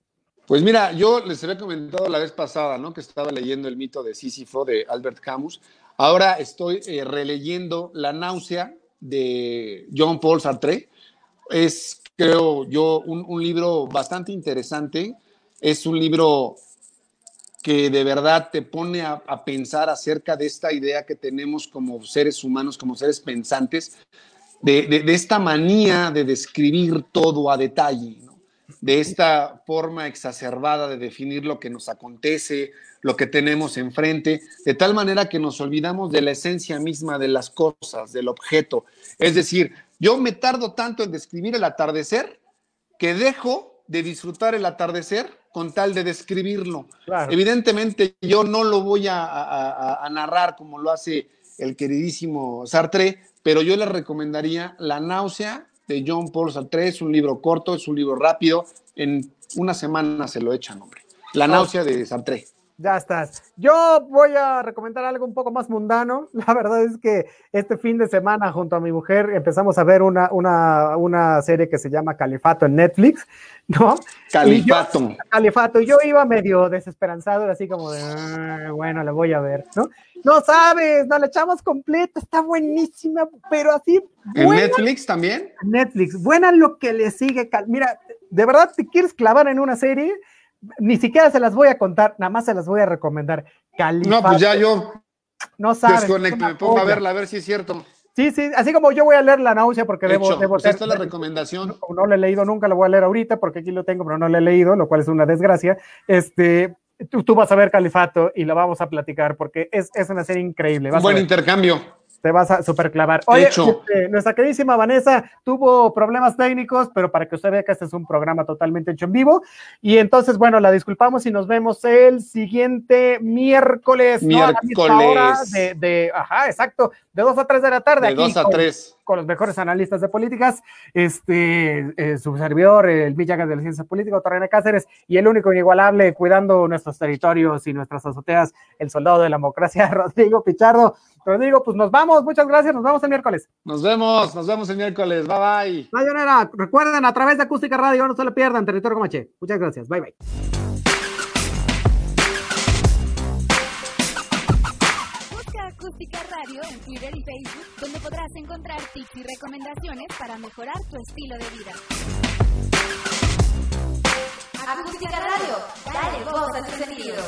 Pues mira, yo les había comentado la vez pasada, ¿no? Que estaba leyendo el mito de Sísifo de Albert Camus. Ahora estoy eh, releyendo La náusea de John Paul Sartre. Es, creo yo, un, libro bastante interesante. Es un libro que de verdad te pone a, pensar acerca de esta idea que tenemos como seres humanos, como seres pensantes, de, de esta manía de describir todo a detalle de esta forma exacerbada de definir lo que nos acontece, lo que tenemos enfrente, de tal manera que nos olvidamos de la esencia misma de las cosas, del objeto. Es decir, yo me tardo tanto en describir el atardecer que dejo de disfrutar el atardecer con tal de describirlo. Evidentemente yo no lo voy a, a narrar como lo hace el queridísimo Sartre, pero yo le recomendaría La náusea de John Paul Sartre. Es un libro corto, es un libro rápido. En una semana se lo echan, hombre. La náusea de Sartre. Ya estás. Yo voy a recomendar algo un poco más mundano. [laughs] La verdad es que este fin de semana, junto a mi mujer, empezamos a ver una, una, una serie que se llama Califato en Netflix, [laughs] ¿no? Califato. Y yo, Califato. Yo iba medio desesperanzado, así como de, ah, bueno, le voy a ver, ¿no? No sabes, no la echamos completa, está buenísima, pero así. ¿En Netflix también? Netflix, buena lo que le sigue. Mira, de verdad te quieres clavar en una serie ni siquiera se las voy a contar, nada más se las voy a recomendar. no, pues ya yo no sabes. Desconecto, me pongo a verla, a ver si es cierto. Sí, sí, así como yo voy a leer La náusea porque debo, debo pues Esta es la recomendación. [laughs] No, no, la he leído nunca, la voy a leer ahorita porque aquí lo tengo, pero no la he leído, lo cual es una desgracia. Este, tú, tú vas a ver Califato y la vamos a platicar porque es, es una serie increíble. Un buen intercambio te vas a superclavar. Oye, este, nuestra queridísima Vanessa tuvo problemas técnicos, pero para que usted vea que este es un programa totalmente hecho en vivo. Y entonces, bueno, la disculpamos y nos vemos el siguiente miércoles. Miércoles. de, de, ajá, exacto, de 2 a 3 de la tarde. De 2 a 3 con los mejores analistas de políticas, este, eh, su servidor, el Villagas de la Ciencia Política, Torreina Cáceres, y el único inigualable cuidando nuestros territorios y nuestras azoteas, el soldado de la democracia, [laughs] Rodrigo Pichardo. Rodrigo, pues nos vamos, muchas gracias, nos vemos el miércoles. Nos vemos, nos vemos el miércoles, bye bye. Sayonara, recuerden, a través de Acústica Radio, no se le pierdan, Territorio Comache. Muchas gracias, bye bye. Acústica Radio en Twitter y Facebook, donde podrás encontrar tips y recomendaciones para mejorar tu estilo de vida. Acústica Radio, dale voz a tus sentidos.